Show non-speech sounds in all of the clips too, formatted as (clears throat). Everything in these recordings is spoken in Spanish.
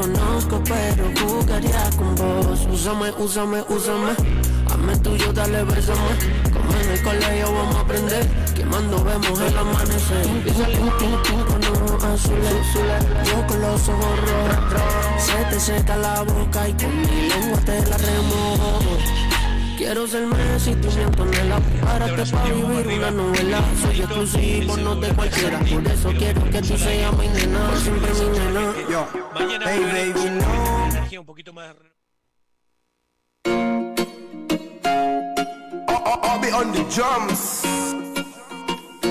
conozco, pero jugaría con vos. Úsame, úsame, úsame. Hazme tuyo, dale, bésame. Como en el colegio vamos a aprender. Quemando vemos el amanecer. Y salimos con ojos azules. Yo con los ojos rojos. Se te seca la boca y con mi lengua te la remojo. Quiero ser Messi, tú mi Antonella Párate pa' vivir una novela. Soy exclusivo, no de cualquiera. Por eso quiero que tú seas mi nena Siempre mi nena. Yo, Mañana hey baby, no. energía un poquito más. I'll, I'll be on the drums.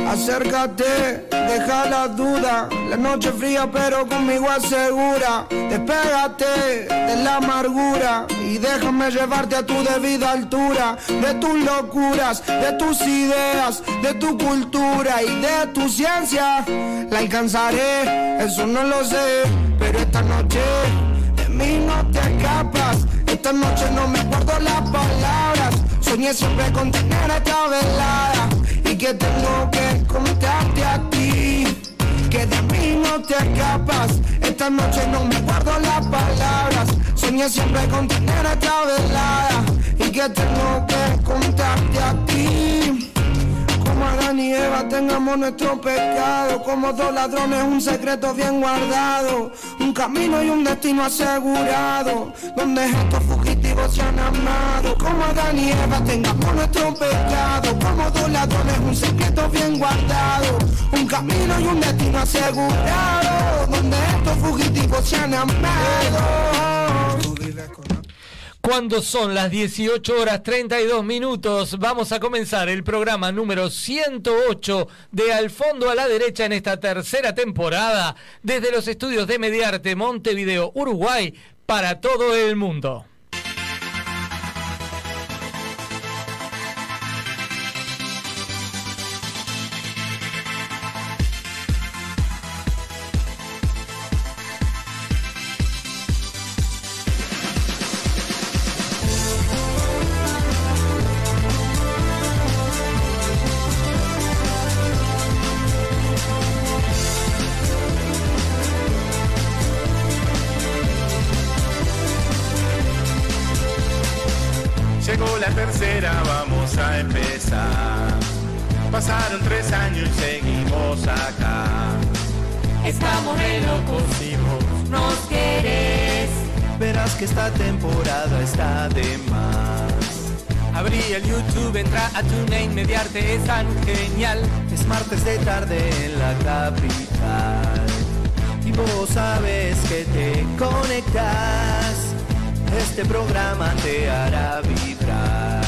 Acércate, deja la duda. La noche fría, pero conmigo asegura. Despégate de la amargura y déjame llevarte a tu debida altura. De tus locuras, de tus ideas, de tu cultura y de tu ciencia. La alcanzaré, eso no lo sé. Pero esta noche de mí no te escapas. Esta noche no me guardo las palabras. Soñé siempre con tener esta velada que tengo que contarte a ti. Que de mí no te escapas. Esta noche no me guardo las palabras. Soñé siempre con tener esta velada y que tengo que contarte a ti. Como Adán y Eva tengamos nuestro pecado Como dos ladrones un secreto bien guardado Un camino y un destino asegurado Donde estos fugitivos se han amado Como Adán y Eva tengamos nuestro pecado. Como dos ladrones un secreto bien guardado. Un camino y un destino asegurado. Donde estos fugitivos se han amado Cuando son las 18 horas 32 minutos, vamos a comenzar el programa número 108 de Al Fondo a la Derecha en esta tercera temporada, desde los estudios de Mediarte Montevideo, Uruguay, para todo el mundo. Y vos sabes que te conectas. Este programa te hará vibrar.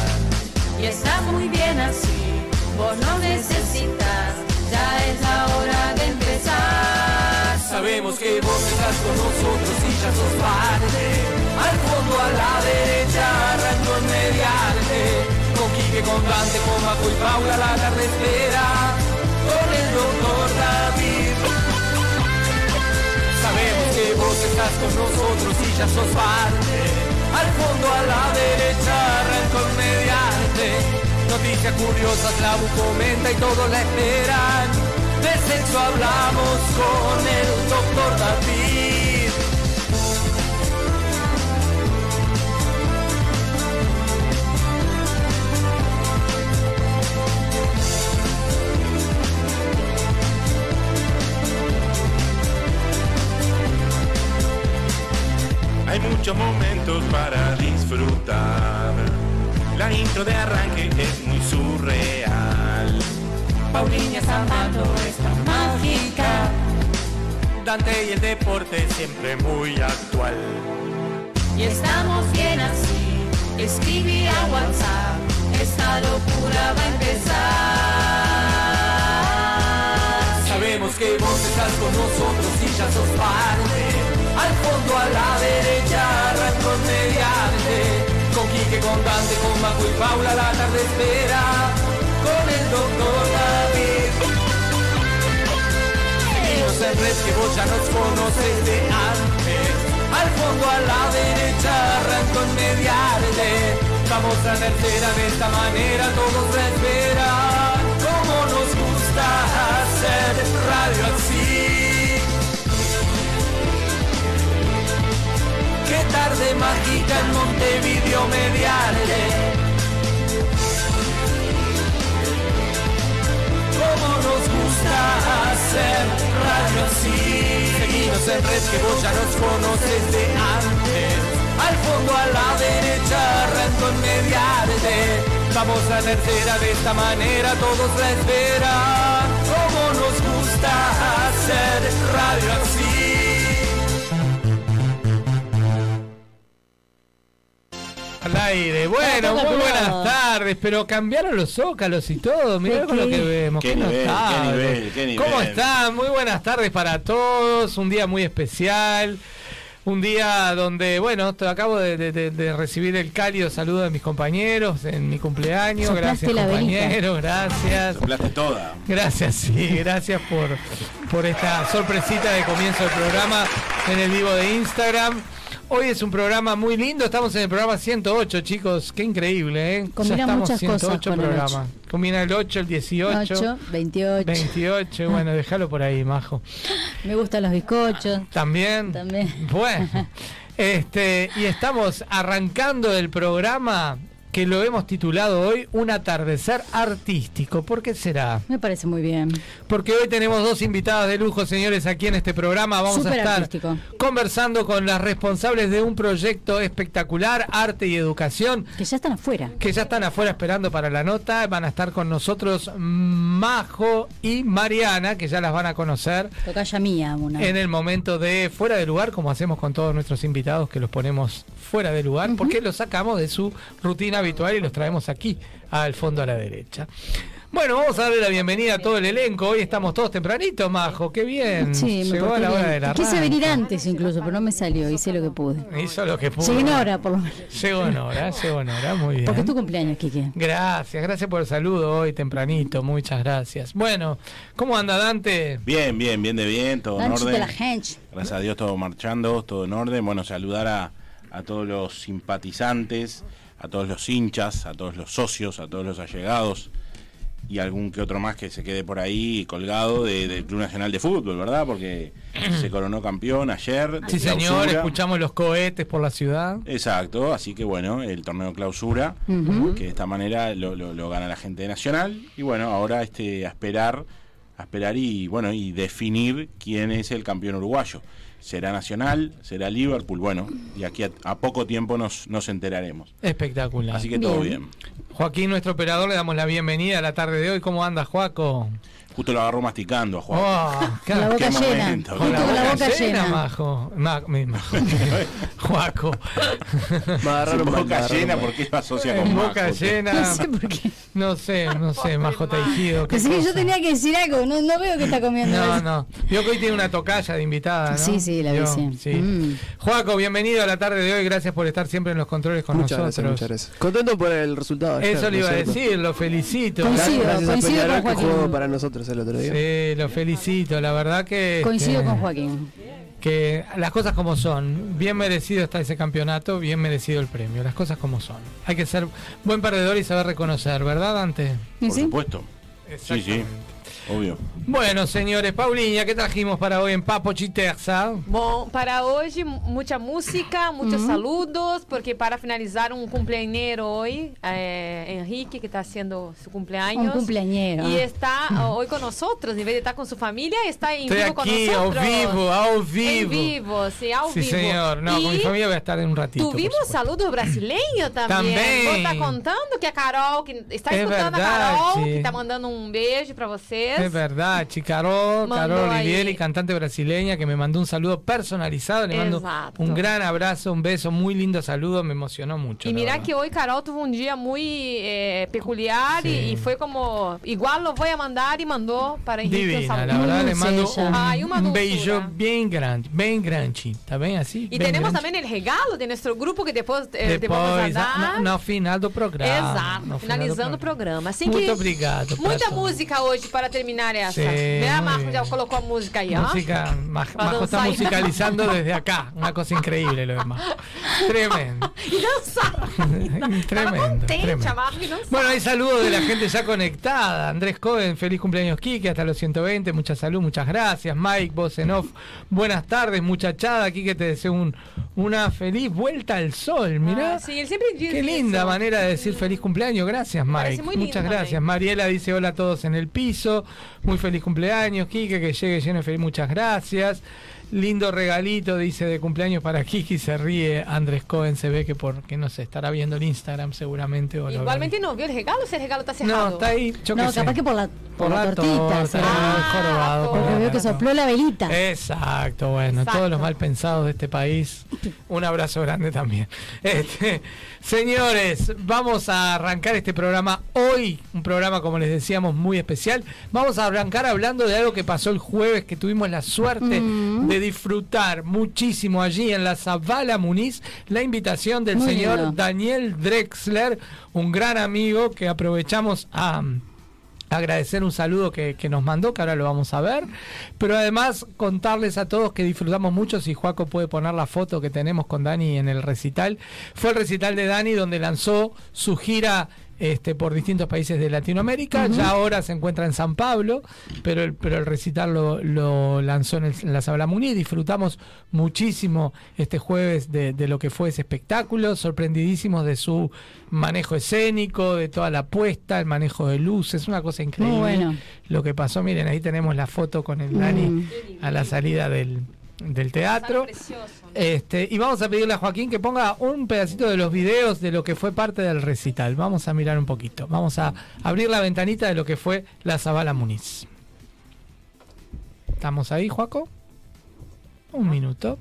Y está muy bien así, vos no necesitas, ya es la hora de empezar. Sabemos que vos estás con nosotros y ya sos parte. Al fondo a la derecha, arrancó en mediarte. Con Quique, con Dante, con Maco y Paula, la tarde espera. Con el doctor Sabemos que vos estás con nosotros y ya sos parte. Al fondo a la derecha, arrancó en mediarte. Noticias curiosas, la comenta y todos la esperan. De sexo hablamos con el doctor David. Muchos momentos para disfrutar. La intro de arranque es muy surreal. Paulina Zamato es tan mágica. Dante y el deporte siempre muy actual. Y estamos bien así, escribí a WhatsApp, esta locura va a empezar. Sabemos que vos estás con nosotros y ya sos parte. Al fondo a la derecha, arrancó en mediante. Con Quique, con Dante, con Maco y Paula, la tarde espera. Con el doctor David. Seguimos en red que vos ya nos conoces antes. Al fondo a la derecha, arrancó en mediante. Vamos a tercera de esta manera, todos la esperan. Como nos gusta hacer radio así. Tarde mágica en Montevideo Mediarte. Como nos gusta hacer radio así. Seguimos en red que vos ya nos conoces de antes. Al fondo a la derecha arranco en mediarte. Vamos la tercera de esta manera, todos la esperan. Como nos gusta hacer radio así. Al aire. Bueno, muy buenas tardes, pero cambiaron los zócalos y todo. Mirá con lo que vemos. Qué nivel, qué nivel, qué nivel. ¿Cómo están? Muy buenas tardes para todos. Un día muy especial. Un día donde, bueno, te- acabo de, de- de- de recibir el cálido saludo de mis compañeros en mi cumpleaños. Soplaste Gracias, compañeros. Gracias. Soplaste toda. Gracias, sí, gracias por, por esta sorpresita de comienzo del programa en el vivo de Instagram. Hoy es un programa muy lindo, estamos en el programa 108, chicos, qué increíble, ¿eh? Combina ya estamos muchas cosas 108 con el programas. Combina el 8, el 18, 8, 28. 28, bueno, déjalo por ahí, majo. (gasps) Me gustan los bizcochos. También. También. Bueno, (laughs) este, y estamos arrancando el programa que lo hemos titulado hoy Un atardecer artístico. ¿Por qué será? Me parece muy bien. Porque hoy tenemos dos invitadas de lujo, señores, aquí en este programa. Vamos a estar artístico. conversando con las responsables de un proyecto espectacular, arte y educación, Que ya están afuera. que ya están afuera esperando para la nota. Van a estar con nosotros Majo y Mariana, que ya las van a conocer Tocaya mía, una. en el momento de fuera de lugar, como hacemos con todos nuestros invitados, que los ponemos fuera de lugar, porque los sacamos de su rutina habitual y los traemos aquí, al fondo a la derecha. Bueno, vamos a darle la bienvenida a todo el elenco. Hoy estamos todos tempranitos, Majo. Qué bien. Sí, me Llegó a la hora bien. de la Quise venir antes incluso, pero no me salió. Hice lo que pude. Hizo lo que pudo. Llegué en hora, por lo menos. Llegó en hora, llegó en hora. Muy bien. Porque es tu cumpleaños, Kike. Gracias, gracias por el saludo hoy tempranito. Muchas gracias. Bueno, ¿cómo anda Dante? Bien, bien, bien de bien, todo en de orden. la gente. Gracias a Dios todo marchando, todo en orden. Bueno, saludar a, a todos los simpatizantes, a todos los hinchas, a todos los socios, a todos los allegados y algún que otro más que se quede por ahí colgado de- del Club Nacional de Fútbol, ¿verdad? Porque (clears throat) se coronó campeón ayer. Sí, señor, escuchamos los cohetes por la ciudad. Exacto, así que bueno, el torneo clausura, que de esta manera lo, lo- lo gana la gente de Nacional. Y bueno, ahora este a esperar, a esperar y bueno, y definir quién es el campeón uruguayo. ¿Será Nacional? ¿Será Liverpool? Bueno, y aquí a, a poco tiempo nos, nos enteraremos. Espectacular. Así que todo Bien. Joaquín, nuestro operador, le damos la bienvenida a la tarde de hoy. ¿Cómo anda, Joaco? Justo lo agarró masticando a Juan. Oh, Con la qué boca llena. momento, Con la boca, con la boca llena, llena. majo. Ma- mi- majo. (laughs) Joaco. Su agarraron boca llena mal. porque lo asocia con boca Majo. llena. No sé por qué. No sé, no sé, Majo Teijido. ¿qué Pensé que yo tenía que decir algo. No, no veo que está comiendo. No, eso. no. Vio que hoy tiene una tocalla de invitada, ¿no? Sí, sí, la vi, sí. Mm. Joaco, bienvenido a la tarde de hoy. Gracias por estar siempre en los controles con Muchas gracias, nosotros. muchas gracias. Contento por el resultado. ayer, Eso le iba a decir, lo felicito. Coincido, Gracias coincido Peñarol con que jugó Joaquín. para nosotros el otro día. Sí, lo felicito. La verdad que. Coincido con Joaquín. que las cosas como son, bien merecido está ese campeonato, bien merecido el premio, las cosas como son. Hay que ser buen perdedor y saber reconocer, ¿verdad, Dante? ¿Y Por sí? supuesto. Sí, sí, obvio. Bueno, señores, Paulinha, ¿qué trajimos para hoy en Papo Chiterza? Bom, para hoje, muita música, muitos saludos, porque para finalizar, um cumpleañero hoje, eh, Henrique, que está sendo seu cumpleaños. Un cumpleañero. E está ah, hoy con nosotros, em vez de estar com sua família, está em Estoy vivo con aquí, ao nosotros. vivo, ao vivo. vivo, sim, ao Sí, vivo. señor. No, con mi familia voy a estar en un ratito. Tuvimos saludos brasileños também. Também. Vou estar contando que a Carol, que está É escutando verdade. a Carol, que está mandando um beijo para vocês. Es verdad, Chicarol, Mandó Carol. Olivieri, cantante brasileña, que me mandó un saludo personalizado. Le mando Exacto. un gran abrazo, un beso, muy lindo saludo, me emocionó mucho. E la mira verdad. que hoje Carol teve um dia muito eh, peculiar Sim. e, e foi como igual lo voy a mandar e mandou para Henrique um Divina, saludo. la verdad le Sí, mando ella. un, Ay, un beso bien grande, bien grande, ¿está bien así? E Bien temos grande. também o regalo de nosso grupo que depois, eh, te vamos a Depois, dar. no, no final do programa. Exato, no finalizando o programa. Assim Muito que, obrigado. muita música hoje para terminar essa. Sí, né, Marco? bien. Já colocou a música aí, ó. Música, Maj- Para Majo está danzar. musicalizando desde acá, una cosa increíble lo demás. Tremendo, (laughs) E dançar. (laughs) tremendo. Tremendo. Marco dançar. Bueno, hay saludos de la gente ya conectada. Andrés Cohen, feliz cumpleaños Kike, hasta los 120, mucha salud, muchas gracias. Mike, voz en off, buenas tardes, muchachada. Kike te deseo un- una feliz vuelta al sol, mirá. Ah, ele sempre diz Qué linda manera de decir feliz cumpleaños. Gracias, Mike. lindo Muchas también. gracias. Mariela dice hola a todos en el piso. Muy feliz cumpleaños, Kike, que llegue lleno de feliz. Muchas gracias. Lindo regalito, dice de cumpleaños para Kiki. Se ríe Andrés Cohen. Se ve que porque no sé, estará viendo el Instagram seguramente. O lo habrá Igualmente não viu o regalo? Se o regalo tá cerrado. No, está ahí. Yo No, sé. capaz que por la, por la tortita. torta, sí. el jorobado, Ah, por Porque la veo que torta. sopló la velita. Exacto, bueno, Exacto. todos los mal pensados de este país. Un abrazo grande también. (laughs) Este, señores, vamos a arrancar este programa hoy, un programa como les decíamos muy especial. Vamos a arrancar hablando de algo que pasó el jueves, que tuvimos la suerte Mm. de disfrutar muchísimo allí en la Zavala Muniz, la invitación del Muy señor lindo. Daniel Drexler, un gran amigo que aprovechamos a agradecer un saludo que, que nos mandó, que ahora lo vamos a ver, pero además contarles a todos que disfrutamos mucho, si Juaco puede poner la foto que tenemos con Dani en el recital, fue el recital de Dani donde lanzó su gira este, por distintos países de Latinoamérica, ya ahora se encuentra en San Pablo, pero el, pero el recital lo, lo lanzó en, el- en la Sabla Muni, disfrutamos muchísimo este jueves de, de lo que fue ese espectáculo, sorprendidísimos de su manejo escénico, de toda la puesta, el manejo de luces, una cosa increíble. bueno. Lo que pasó, miren, ahí tenemos la foto con el Dani Mm. a la salida del, del teatro. Este, y vamos a pedirle a Joaquín que ponga un pedacito de los videos de lo que fue parte del recital. Vamos a mirar un poquito. Vamos a abrir la ventanita de lo que fue la Zabala Muniz. ¿Estamos ahí, Joaco? Un minuto.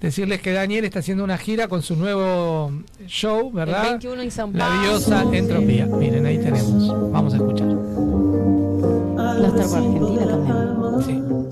Decirles que Daniel está haciendo una gira con su nuevo show, El ¿verdad? 21 en São La diosa Entropía. Miren, ahí tenemos. Vamos a escuchar. Va a estar por Argentina también. Sí.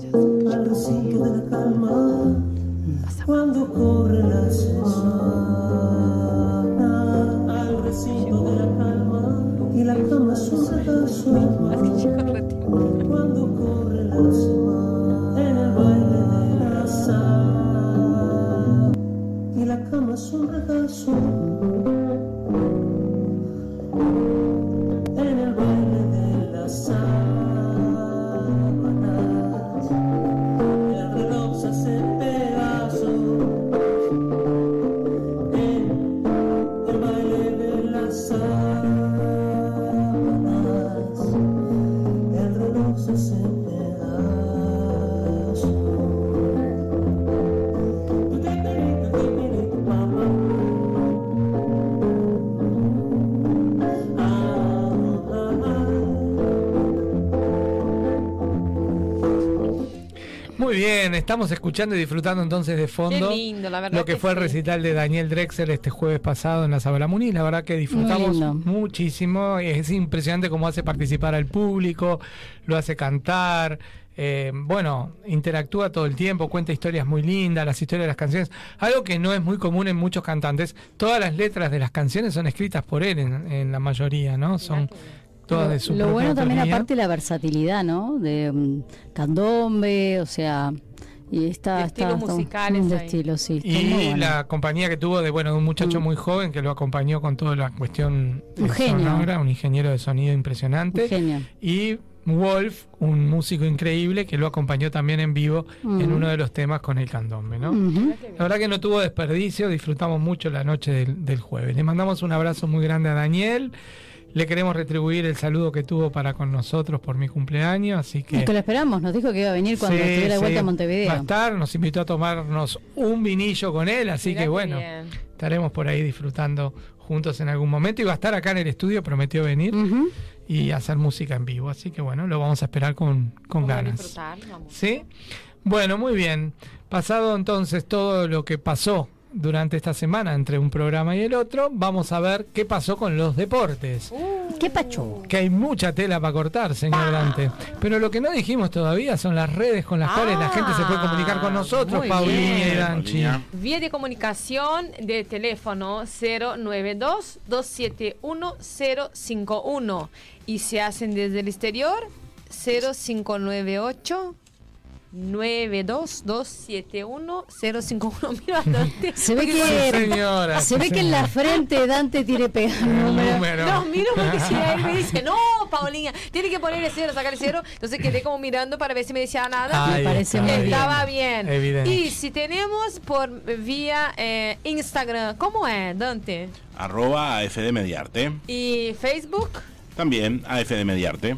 Estamos escuchando y disfrutando entonces de fondo Qué lindo, la verdad lo que, que fue el recital de Daniel Drexler este jueves pasado en la Sabala Muniz. La verdad que disfrutamos muchísimo. Es impresionante cómo hace participar al público, lo hace cantar. eh, bueno, interactúa todo el tiempo, cuenta historias muy lindas, las historias de las canciones, algo que no es muy común en muchos cantantes. Todas las letras de las canciones son escritas por él en, en la mayoría, ¿no? Son todas de su Lo bueno también aparte la versatilidad, ¿no? De mm, candombe, o sea, y está, De está- de ahí. estilo, sí. Y bueno. la compañía que tuvo de bueno de un muchacho Mm. muy joven que lo acompañó con toda la cuestión Un genio. sonora, un ingeniero de sonido impresionante. Un genio. Y Wolf, un músico increíble que lo acompañó también en vivo en Mm. uno de los temas con el candombe, ¿no? La verdad que no tuvo desperdicio, disfrutamos mucho la noche del, del jueves. Le mandamos un abrazo muy grande a Daniel. Le queremos retribuir el saludo que tuvo para con nosotros por mi cumpleaños, así que Es que lo esperamos, nos dijo que iba a venir cuando Sí, estuviera de vuelta sí, a Va a Montevideo. estar, nos invitó a tomarnos un vinillo con él, así Mirá que bueno, bien. estaremos por ahí disfrutando juntos en algún momento. Y va a estar acá en el estudio, prometió venir y hacer música en vivo, así que bueno, lo vamos a esperar con, con ganas. vamos. ¿Sí? Bueno, muy bien. Pasado entonces todo lo que pasó durante esta semana entre un programa y el otro, vamos a ver qué pasó con los deportes. ¿Qué pacho? Que hay mucha tela para cortar, señor Dante. Pero lo que no dijimos todavía son las redes con las cuales la gente se puede comunicar con nosotros, Paulina y. Danchi. Vía de comunicación de teléfono 092-271-051. Y se hacen desde el exterior 0598 92271-051. (laughs) Mira, (laughs) Dante. Se ve que, Señora, se ve que en la frente Dante tiene pegado un número. Número. No, miro porque si él me dice, (laughs) no, Paulina, tiene que poner el cero, sacar el cero. Entonces quedé como mirando para ver si me decía nada. Ahí parece está, muy Estaba bien. Y si tenemos por vía eh, Instagram, ¿cómo es, Dante? Arroba AFD Mediarte. Y Facebook. También AFD Mediarte.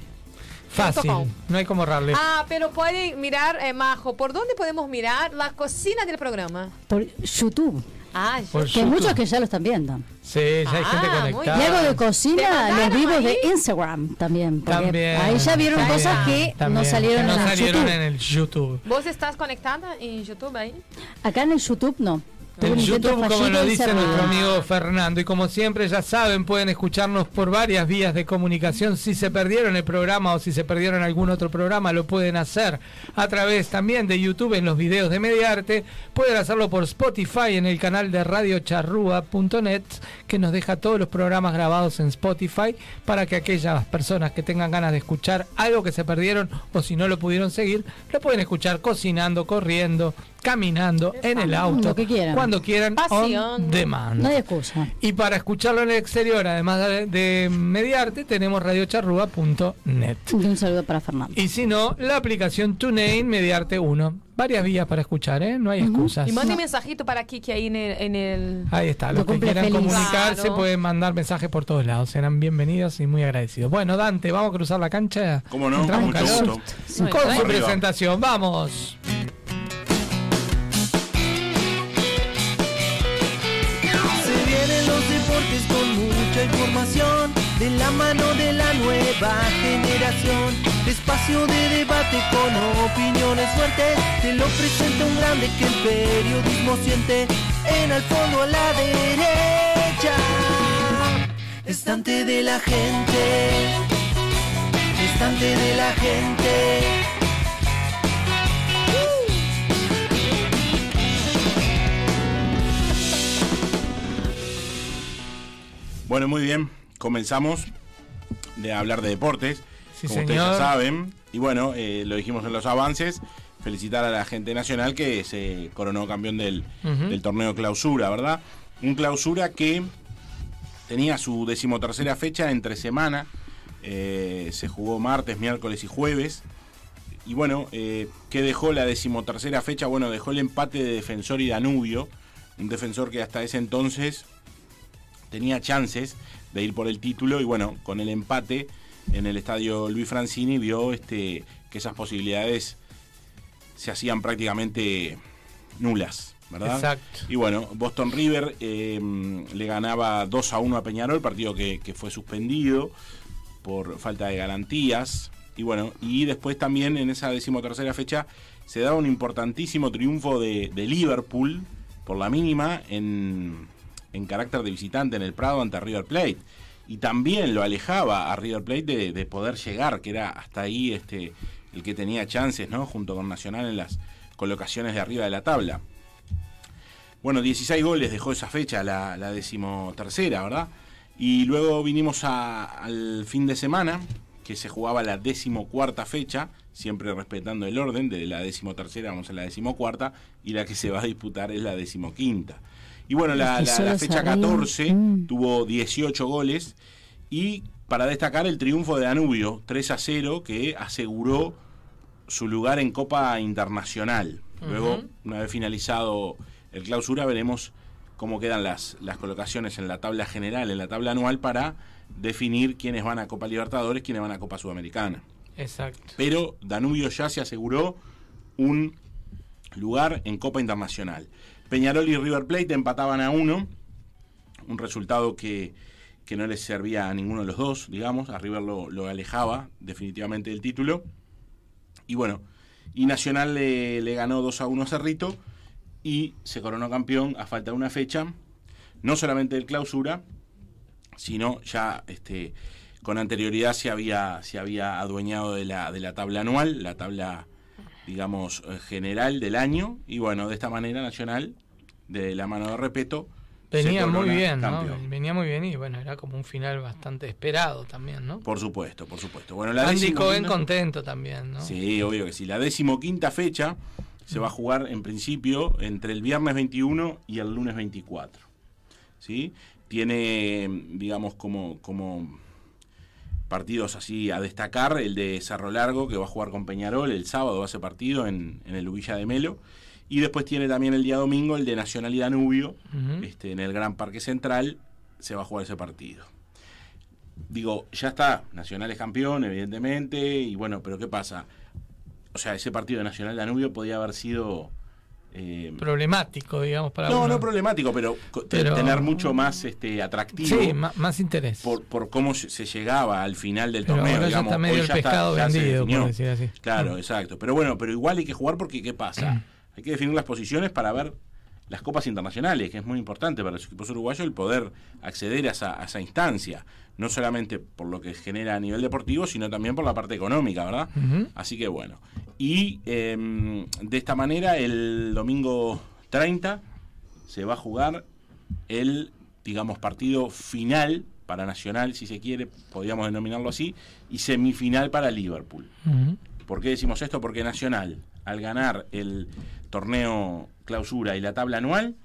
Fácil, no hay como errarle. Ah, pero pueden mirar, eh, Majo, ¿por dónde podemos mirar la cocina del programa? Por YouTube. Ah, Por Que hay YouTube. muchos que ya lo están viendo. Sí, ya hay Ah, gente conectada. Y algo de ¿Te cocina, los vivos de ahí? Instagram también. También. Ahí ya vieron También. cosas que También, no salieron, que no en salieron YouTube. en el YouTube. ¿Vos estás conectada en YouTube ahí? Acá en el YouTube no. Intento YouTube, como y dice nuestro amigo Fernando. Y como siempre, ya saben, pueden escucharnos por varias vías de comunicación. Si se perdieron el programa o si se perdieron algún otro programa, lo pueden hacer a través también de YouTube en los videos de Mediarte. Pueden hacerlo por Spotify en el canal de radiocharrúa.net, que nos deja todos los programas grabados en Spotify para que aquellas personas que tengan ganas de escuchar algo que se perdieron o si no lo pudieron seguir, lo pueden escuchar cocinando, corriendo, caminando, en el auto, Lo que quieran. cuando quieran, Paseando. on demand. No hay excusa. Y para escucharlo en el exterior, además de, de Mediarte, tenemos radiocharrúa.net. Y un saludo para Fernando. Y si no, la aplicación TuneIn Mediarte 1. Varias vías para escuchar, ¿eh? No hay excusas. Y mande mensajito para Kiki ahí en el... En el... Ahí está, Lo los que cumple quieran feliz. comunicarse Claro. pueden mandar mensajes por todos lados. Serán bienvenidos y muy agradecidos. Bueno, Dante, ¿vamos a cruzar la cancha? ¿Cómo no? Entramos Con en mucho calor. gusto. Con su Arriba. presentación, vamos. De la mano de la nueva generación. Espacio de debate con opiniones fuertes. Te lo presenta un grande que el periodismo siente. En al fondo a la derecha. Estante de la gente. Estante de la gente. Bueno, muy bien. Comenzamos de hablar de deportes. Sí, como ustedes ya saben. Y bueno, eh, lo dijimos en los avances. Felicitar a la gente nacional que se coronó campeón del torneo clausura, ¿verdad? Un clausura que tenía su decimotercera fecha entre semana. Eh, se jugó martes, miércoles y jueves. Y bueno, eh, ¿qué dejó la decimotercera fecha? Bueno, dejó el empate de Defensor y Danubio. Un defensor que hasta ese entonces tenía chances de ir por el título y bueno, con el empate en el estadio Luis Francini vio este, que esas posibilidades se hacían prácticamente nulas, ¿verdad? Exacto. Y bueno, Boston River eh, le ganaba 2 a 1 a Peñarol, partido que, que fue suspendido por falta de garantías. Y bueno, y después también en esa decimotercera fecha se daba un importantísimo triunfo de, de Liverpool por la mínima en, en carácter de visitante en el Prado ante River Plate. Y también lo alejaba a River Plate de, de poder llegar, que era hasta ahí este, el que tenía chances, ¿no? Junto con Nacional en las colocaciones de arriba de la tabla. Bueno, 16 goles dejó esa fecha, la, decimotercera, ¿verdad? Y luego vinimos al fin de semana, que se jugaba la decimocuarta fecha, siempre respetando el orden, de la decimotercera vamos a la decimocuarta, y la que se va a disputar es la decimoquinta. Y bueno, la, fecha se ríen. 14 Mm. tuvo 18 goles, y para destacar el triunfo de Danubio, 3 a 0, que aseguró su lugar en Copa Internacional. Luego, una vez finalizado el clausura, veremos cómo quedan las, las colocaciones en la tabla general, en la tabla anual, para definir quiénes van a Copa Libertadores, quiénes van a Copa Sudamericana. Exacto. Pero Danubio ya se aseguró un lugar en Copa Internacional. Peñarol y River Plate empataban a uno, un resultado que, que no les servía a ninguno de los dos, digamos, a River lo, alejaba definitivamente del título. Y bueno, y Nacional le, le ganó 2 a 1 a Cerrito. y se coronó campeón a falta de una fecha, no solamente del clausura, sino ya este, con anterioridad se había, se había adueñado de la, de la tabla anual, la tabla, digamos, eh, general del año, y bueno, de esta manera Nacional, de la mano de Repeto, Venía muy bien, ¿no? Venía muy bien y bueno, era como un final bastante esperado también, ¿no? Por supuesto, por supuesto. Bueno, la Andy Cohen contento también, ¿no? Sí, obvio que sí. La decimoquinta fecha se va a jugar en principio entre el viernes 21 y el lunes 24. ¿Sí? Tiene, digamos, como, como partidos así a destacar, el de Cerro Largo, que va a jugar con Peñarol el sábado, va a ser partido en, en el Ubilla de Melo. Y después tiene también el día domingo el de Nacional y Danubio, este, en el Gran Parque Central, se va a jugar ese partido. Digo, ya está, Nacional es campeón, evidentemente, y bueno, pero ¿qué pasa? O sea, ese partido de Nacional Danubio podía haber sido... eh, Problemático, digamos, para no, uno. no problemático, pero, tener mucho más este atractivo Sí, ma- más interés. por, por cómo se, llegaba al final del Pero torneo. ahora ya digamos, está medio hoy el ya pescado se vendido, por decir así. Claro, Mm. exacto. Pero bueno, pero igual hay que jugar porque ¿qué pasa? hay que definir las posiciones para ver las copas internacionales, que es muy importante para los equipos uruguayos el poder acceder a esa, a esa instancia. No solamente por lo que genera a nivel deportivo, sino también por la parte económica, ¿verdad? Así que bueno. Y eh, de esta manera, el domingo 30 se va a jugar el, digamos, partido final para Nacional, si se quiere, podríamos denominarlo así, y semifinal para Liverpool. ¿Por qué decimos esto? Porque Nacional, al ganar el torneo clausura y la tabla anual,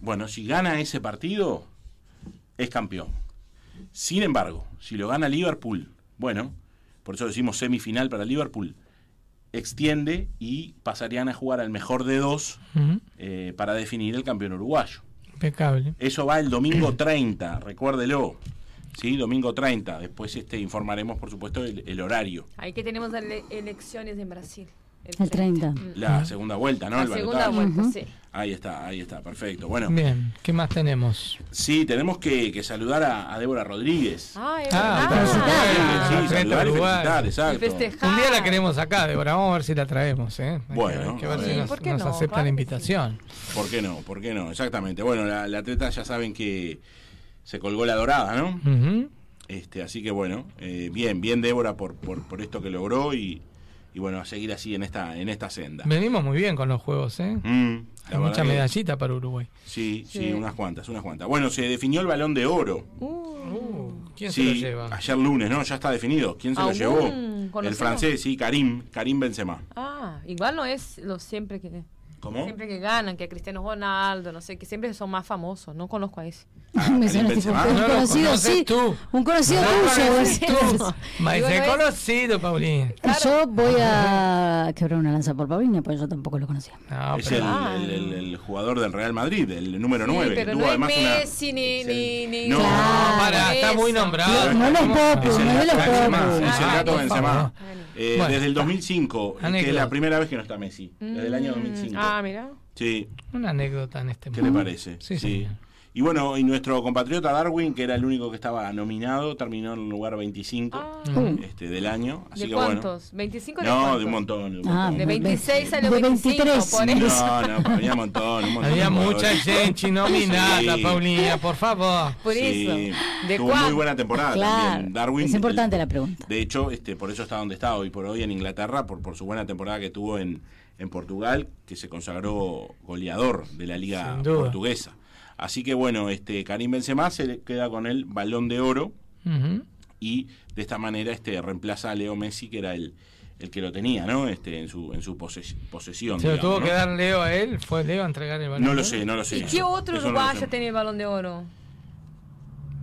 bueno, si gana ese partido, es campeón. Sin embargo, si lo gana Liverpool, bueno, por eso decimos semifinal para Liverpool, extiende y pasarían a jugar al mejor de dos Ujú. eh, para definir el campeón uruguayo. Impecable. Eso va el domingo (clears throat) 30, recuérdelo. ¿Sí? Domingo 30. Después este, informaremos, por supuesto, el, el horario. Ahí que tenemos ele- elecciones en Brasil. El 30. La segunda vuelta, ¿no? La El segunda vuelta, sí. Ahí está, ahí está, perfecto. Bueno, Bien, ¿qué más tenemos? sí, tenemos que, que saludar a, a Débora Rodríguez. Ah, es Ah, felicitar. sí, saludar y felicitar, exacto. Un día la queremos acá, Débora. Vamos a ver si la traemos, ¿eh? Hay que- Bueno, que ver a si nos, ¿Por qué nos no? acepta Claro la invitación. ¿Por qué no? ¿Por qué no? Exactamente. Bueno, la, la atleta ya saben que se colgó la dorada, ¿no? Este, así que bueno, eh, bien, bien Débora por, por, por esto que logró y, y bueno, a seguir así en esta, en esta senda. Venimos muy bien con los juegos, ¿eh? Mm, Hay mucha verdad que- medallita para Uruguay. Sí, sí, Sí. unas cuantas, unas cuantas. Bueno, se definió el balón de oro. Uh, ¿Quién sí, se lo lleva? ayer lunes, ¿no? Ya está definido. ¿Quién se lo ¿Aún llevó? El francés, sí, Karim, Karim Benzema. Ah, igual no es lo siempre que ¿Cómo? siempre que ganan, que Cristiano Ronaldo, no sé, que siempre son más famosos. No conozco a ese. (laughs) Me suena tipo Benzema. un No conocido, sí. tú. Un conocido tuyo. de (laughs) es- conocido, Paulín. Yo voy a quebrar una lanza por Paulina, porque yo tampoco lo conocía. No, es pero- el, Ah. el- el- el jugador del Real Madrid, el número Sí, 9. pero que tuvo no es además una- Messi ni, ni, ni No, Claro. No, para, está muy nombrado. No, no es Es el no es los es el Ah, gato Benzema. Eh, Bueno, desde el está. 2005, que es la primera vez que no está Messi. Desde el año 2005. Ah, mira. Sí, Una anécdota en este ¿qué le momento. parece? Sí, señor. Y bueno, y nuestro compatriota Darwin, que era el único que estaba nominado, terminó en el lugar 25 Ah, este, del año. Así ¿De que cuántos? ¿25 bueno. de No, cuántos? de un montón. De un Ah. De 26 salió De 25, 23. por eso. No, no, había un montón. Un montón Había mucha gente nominada, Sí. Paulina, por favor. Por Sí, eso. ¿De tuvo muy buena temporada Claro, también. Darwin, es importante el- la pregunta. De hecho, este, por eso está donde está hoy por hoy en Inglaterra, por, por su buena temporada que tuvo en, en Portugal, que se consagró goleador de la liga portuguesa. Así que bueno, este Karim Benzema se le queda con el balón de oro y de esta manera este reemplaza a Leo Messi, que era el, el que lo tenía, ¿no? Este, en su, en su poses- posesión. Se lo digamos, tuvo ¿no? que dar Leo a él. ¿Fue Leo a entregar el balón? No lo sé, no lo sé. ¿Y qué otro no uruguayo sé. tiene el balón de oro?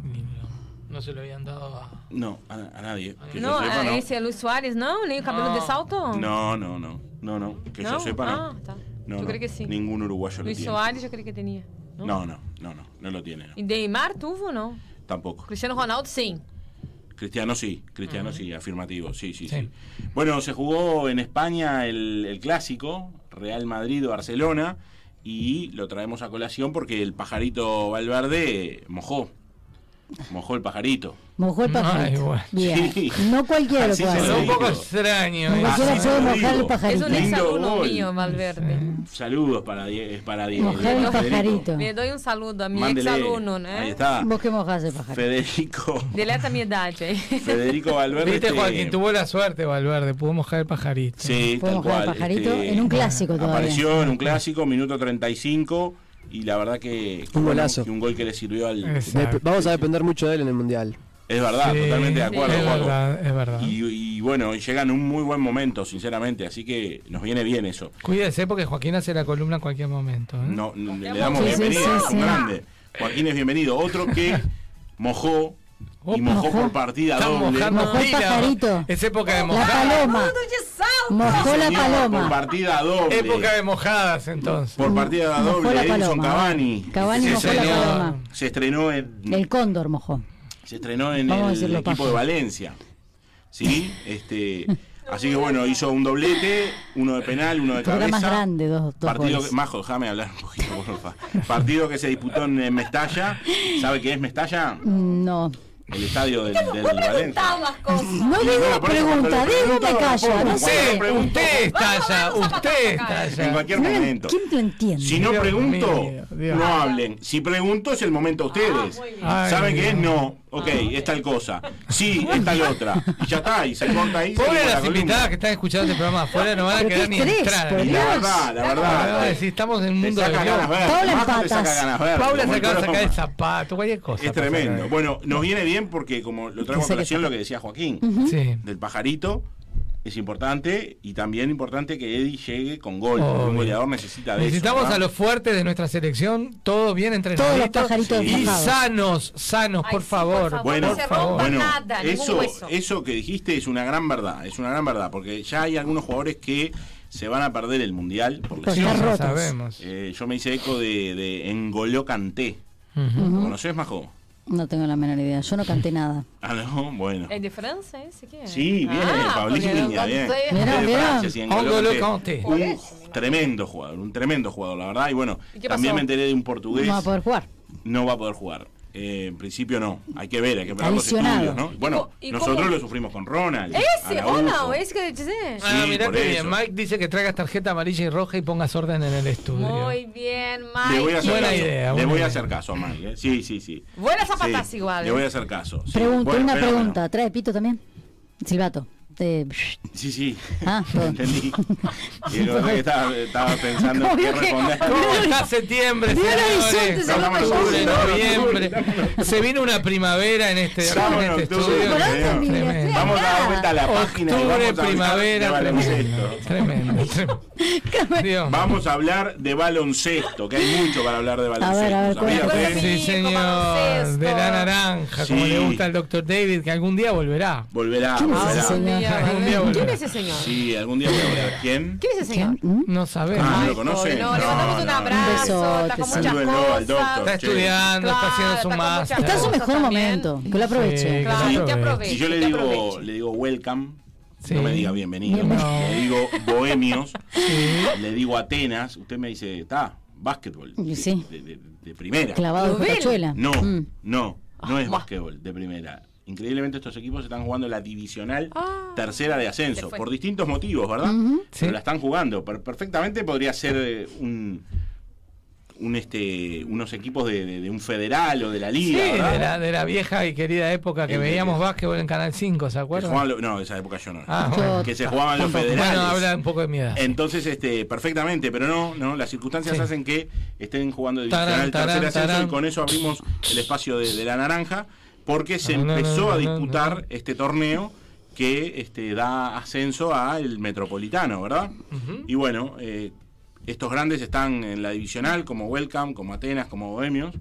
No, no se lo habían dado a... No, a, a nadie. Que no, yo sepa, ah, no. ese Luis Suárez, ¿no? ¿Ni campeón de salto? No, no, no, no, no, que yo ¿No? sepa no. Ah, está. No, yo no, creo que sí. Ningún uruguayo Luis lo tiene. Suárez yo creo que tenía. ¿No? No, no, no, no, no lo tiene, no. ¿Y Neymar tuvo no? tampoco. Cristiano Ronaldo sí. Cristiano sí, Cristiano sí, afirmativo, sí, sí, Sí. sí, Bueno, se jugó en España el, el clásico, Real Madrid o Barcelona, y lo traemos a colación porque el pajarito Valverde mojó, mojó el pajarito. Mojó el Ay, pajarito. bueno. Bien. Sí. No cualquiera lo Así puede hacer. un poco extraño. No ¿eh? cualquiera Así puede mojar el digo. Es pajarito. un exalumno mío, Valverde. Saludos para, Die- para Diego. Mojar el pajarito. Le doy un saludo a mi Mándele. exalumno, Ahí ¿eh? está. Vos que mojás el pajarito. Federico. Deleta mi edad. ¿eh? Federico Valverde. Viste, este, Joaquín, tuvo la suerte, Valverde, pudo mojar el pajarito. Sí, Puede tal mojar el cual. pajarito este, en un clásico todavía. Apareció en un clásico, minuto 35. Y la verdad que, que Un bueno, golazo. que un gol que le sirvió al. Exacto. Vamos a depender mucho de él en el mundial. Es verdad, Sí, totalmente de acuerdo. Es Juaco. verdad, es verdad. Y, y bueno, llega en un muy buen momento, sinceramente. Así que nos viene bien eso. Cuídese porque Joaquín hace la columna en cualquier momento. ¿eh? No, no, le damos Sí, bienvenida, sí, es un sí. grande. Joaquín es bienvenido. Otro que (laughs) mojó y mojó Mojó. por partida doble. Mojó el pila. pajarito. Es época de La mojadas. paloma. Mojó Sí, la señor, Por paloma. partida doble. Época de mojadas entonces. Por partida doble. la Edison paloma. Cavani. Cavani se, mojó la estrenó, paloma. se estrenó en, El cóndor mojó. Se estrenó en Vamos el equipo paja. de Valencia. ¿Sí? Este, así que bueno, hizo un doblete, uno de penal, uno de cabeza. más grande, dos, dos Partido goles. que, Majo, déjame hablar un poquito, porfa. Partido que se disputó en Mestalla. ¿Sabe qué es Mestalla? No. El estadio del, del Valencia. No bueno, digo pregunta, digo me pongo. No sé. Usted estalla, usted En estalla. cualquier No, momento. ¿Quién lo entiende? Si no pregunto, Dios. no hablen. Si pregunto, es el momento a ustedes. Ay, ¿Saben qué es? No. Ok, es tal cosa. Sí, (laughs) es tal otra. Y ya está, y se corta ahí. Pobre la las invitadas que están escuchando este programa afuera no van a quedar ni entrar. Y ni la verdad, la La verdad. verdad, si estamos en un mundo de ganas verdes. Paula empatas. saca ganas verdes. Paula se el acaba de sacar el zapato, cualquier cosa. Es tremendo. Bueno, nos viene bien porque como lo traigo a colación lo que decía Joaquín, del pajarito, es importante y también importante que Eddie llegue con gol. Obvio. Un goleador necesita de Necesitamos eso. a los fuertes de nuestra selección, todo bien entrenaditos Todos los pajaritos y sanos, sanos, Ay, por, sí, por favor, favor, Bueno, no se por favor. rompa bueno, nada, eso, hueso. eso que dijiste es una gran verdad, es una gran verdad, porque ya hay algunos jugadores que se van a perder el mundial por Pues Lo rotos. sabemos. Eh, yo me hice eco de, de Engoló Canté. Ujú. ¿Lo conoces, Majo? No tengo la menor idea. Yo no canté nada. (laughs) Ah, no, bueno. ¿Es de Francia ese qué? Sí, bien, Ah, no bien. Kanté. Kanté. Un tremendo jugador, un tremendo jugador, la verdad. Y bueno, ¿Y qué también pasó? me enteré de un portugués. No va a poder jugar. no va a poder jugar. Eh, en principio no, hay que ver, hay que ver los estudios, ¿no? Bueno, ¿Y nosotros cómo? lo sufrimos con Ronald. Ese, oh no, ese que dice. Ah, Sí, mirá eso. bien. Mike dice que traigas tarjeta amarilla y roja y pongas orden en el estudio. Muy bien, Le voy a Mike. hacer Buena caso. idea, Le buena voy a hacer caso a Mike. ¿eh? Sí, sí, sí. Buenas zapatas Sí, igual. Le ¿eh? voy a hacer caso. sí. Pregunta, Bueno, una pregunta. ¿Trae pito también? Silbato. Sí, sí. Ah. (laughs) Entendí. Y lo que estaba, estaba pensando ¿Cómo (laughs) qué responder. ¿Cómo está septiembre, señores? se Octubre, cayendo. noviembre. Se vino una primavera en este, Estamos en en este octubre, estudio. Vamos a dar vuelta a la página Octubre, primavera, de tremendo. Tremendo. Vamos a hablar de baloncesto, que hay mucho para hablar de baloncesto. Sí, señor. De la naranja, como le gusta al doctor David, que algún día volverá. Volverá, ¿Quién es volverá. Algún día ¿Quién es ese señor? Sí, algún día volverá. ¿Quién? ¿Quién es ese señor? ¿Mm? No sabemos. Ah, ¿no lo conoce? pobre, No, No, le mandamos un abrazo, Un está con muchas al doctor. Está estudiando, está haciendo su máster. Está en su mejor momento. Que lo aproveche. Sí, Claro, que aproveche. Si yo le digo, le digo welcome, Sí. no me diga bienvenido. Le digo bohemios, le digo Atenas, usted me dice, está, básquetbol. Sí. De, de- de primera. Clavado de cachuela. No, Mm. no, no Ah, es buah. básquetbol de primera. Increíblemente estos equipos están jugando la divisional Ah, tercera de ascenso, por distintos motivos, ¿verdad? Pero Sí. la están jugando. Per- perfectamente podría ser eh, un, un este unos equipos de, de- de un federal o de la Sí, liga, ¿verdad? de la, de la vieja y querida época que El veíamos básquetbol en Canal 5, ¿se acuerdan? lo- no, esa época yo no. Ah, bueno. que se jugaban los federales. Bueno, habla un poco de mi edad. Entonces, este, perfectamente, pero no, no, las circunstancias Sí. hacen que estén jugando divisional tarán, tercer ascenso tarán. y con eso abrimos el espacio de, de la naranja porque se empezó a disputar este torneo que este, da ascenso al metropolitano, ¿verdad? Y bueno, eh, estos grandes están en la divisional como Welcome, como Atenas, como Bohemios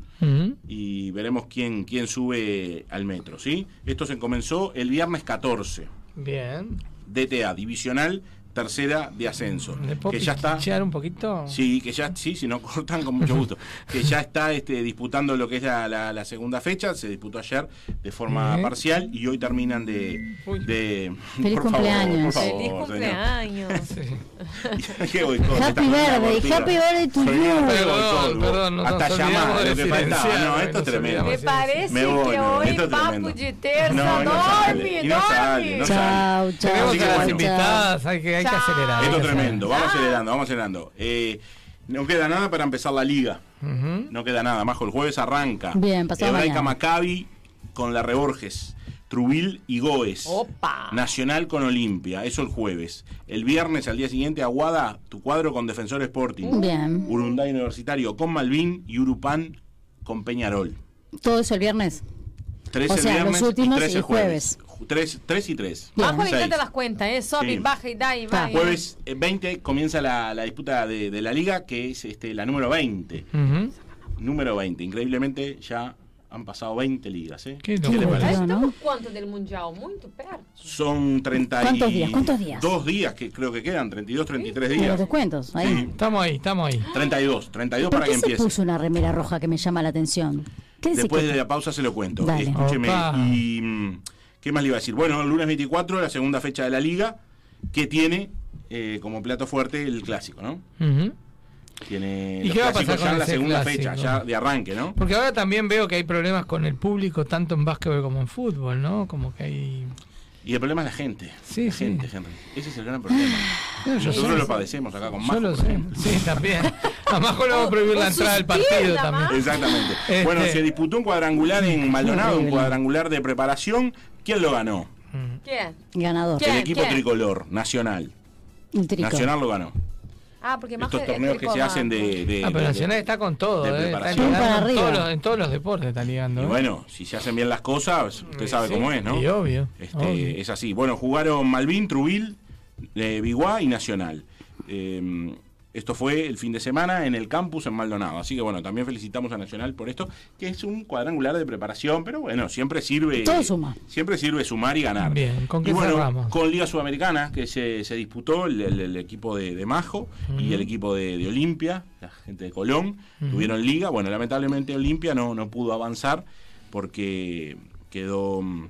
y veremos quién, quién sube al metro, ¿sí? Esto se comenzó el viernes 14. Bien. DTA, divisional tercera de ascenso. ¿Le puedo Que ya está. un poquito? Sí, que ya, sí, si no (laughs) cortan con mucho gusto. que ya está este, disputando lo que es la, la- la segunda fecha, se disputó ayer de forma Bien. parcial y hoy terminan de. de Feliz por favor, cumpleaños. por favor, Feliz señor. cumpleaños. (laughs) (laughs) Qué boicot, Happy birthday, happy birthday to you. Perdón, perdón, nos Hasta de lo que faltaba. No, esto es tremendo. Me parece Me voy, que no, hoy esto es de terça No, y no sale, dorme, no sale, no dorme. Chao, chao. Tenemos a las invitadas, hay que, hay que acelerar. Esto es tremendo, vamos acelerando, vamos acelerando. Eh, no queda nada para empezar la liga. No queda nada, Majo. El jueves arranca. Bien, Hebraica. Maccabi con la Reborges. Trubil y Goes. Opa. Nacional con Olimpia. Eso el jueves. El viernes, al día siguiente, Aguada, tu cuadro con Defensor Sporting. Bien. Urunday Universitario con Malvin y Urupán con Peñarol. Todo eso el viernes. Tres O el sea, viernes los últimos y tres y el jueves. Ju- Tres, tres y tres. Bajo le Seis. encanta las cuentas, ¿eh? Sobe, Sí. baja y da y va. y- Jueves eh, 20 comienza la, la disputa de, de la liga, que es este, la número 20. Ujú. Número 20. Increíblemente ya han pasado 20 ligas. ¿eh? Qué ¿Qué le parece? ¿no? Estamos cuánto del mundial? Muito perto. Son 30 ¿Cuántos y- días? ¿Cuántos días? Dos días que creo que quedan, 32, 33 De los días. descuentos. Ahí. Sí. Estamos ahí, estamos ahí. 32, 32 ¿Por para que qué se empiece. puso una remera roja que me llama la atención? ¿Qué Después que- de la pausa se lo cuento. Dale. Escúcheme. Opa. Y, ¿Qué más le iba a decir? Bueno, el lunes 24, la segunda fecha de la liga, que tiene eh, como plato fuerte el clásico, ¿no? Tiene ¿Y los qué va a pasar ya en la segunda clásico? fecha, ya de arranque, ¿no? Porque ahora también veo que hay problemas con el público, tanto en básquetbol como en fútbol, ¿no? Como que hay... Y el problema es la gente. Sí, la sí. gente, Henry. Ese es el gran problema. (laughs) No, yo Nosotros sé. lo padecemos acá con Yo Majo, lo por sé. Sí, también. (laughs) A Majo le vamos a prohibir la entrada al partido también. Exactamente. (laughs) Este- Bueno, se disputó un cuadrangular en Maldonado, un cuadrangular de preparación. ¿Quién lo ganó? ¿Quién? Ganador. ¿Quién? El equipo tricolor, Nacional. El trico. Nacional lo ganó. Ah, porque más Estos que- torneos que se hacen de. de- Ah, pero de- Nacional está con todo, de ¿eh? Está preparación. ligando Para en, arriba. todos los, en todos los deportes está ligando. Y ¿eh? bueno, si se hacen bien las cosas, usted sabe Sí, cómo es, ¿no? y obvio, Este, obvio. Es así. Bueno, jugaron Malvin, Trubil, eh, Biguá y Nacional. Eh, esto fue el fin de semana en el campus en Maldonado. Así que bueno, también felicitamos a Nacional por esto, que es un cuadrangular de preparación, pero bueno, siempre sirve. Todo suma. Siempre sirve sumar y ganar. Bien, ¿con y qué bueno, cerramos? con Liga Sudamericana, que se, se disputó el, el- el equipo de, de Majo y el equipo de, de Olimpia, la gente de Colón, tuvieron liga. Bueno, lamentablemente Olimpia no, no pudo avanzar porque quedó mm,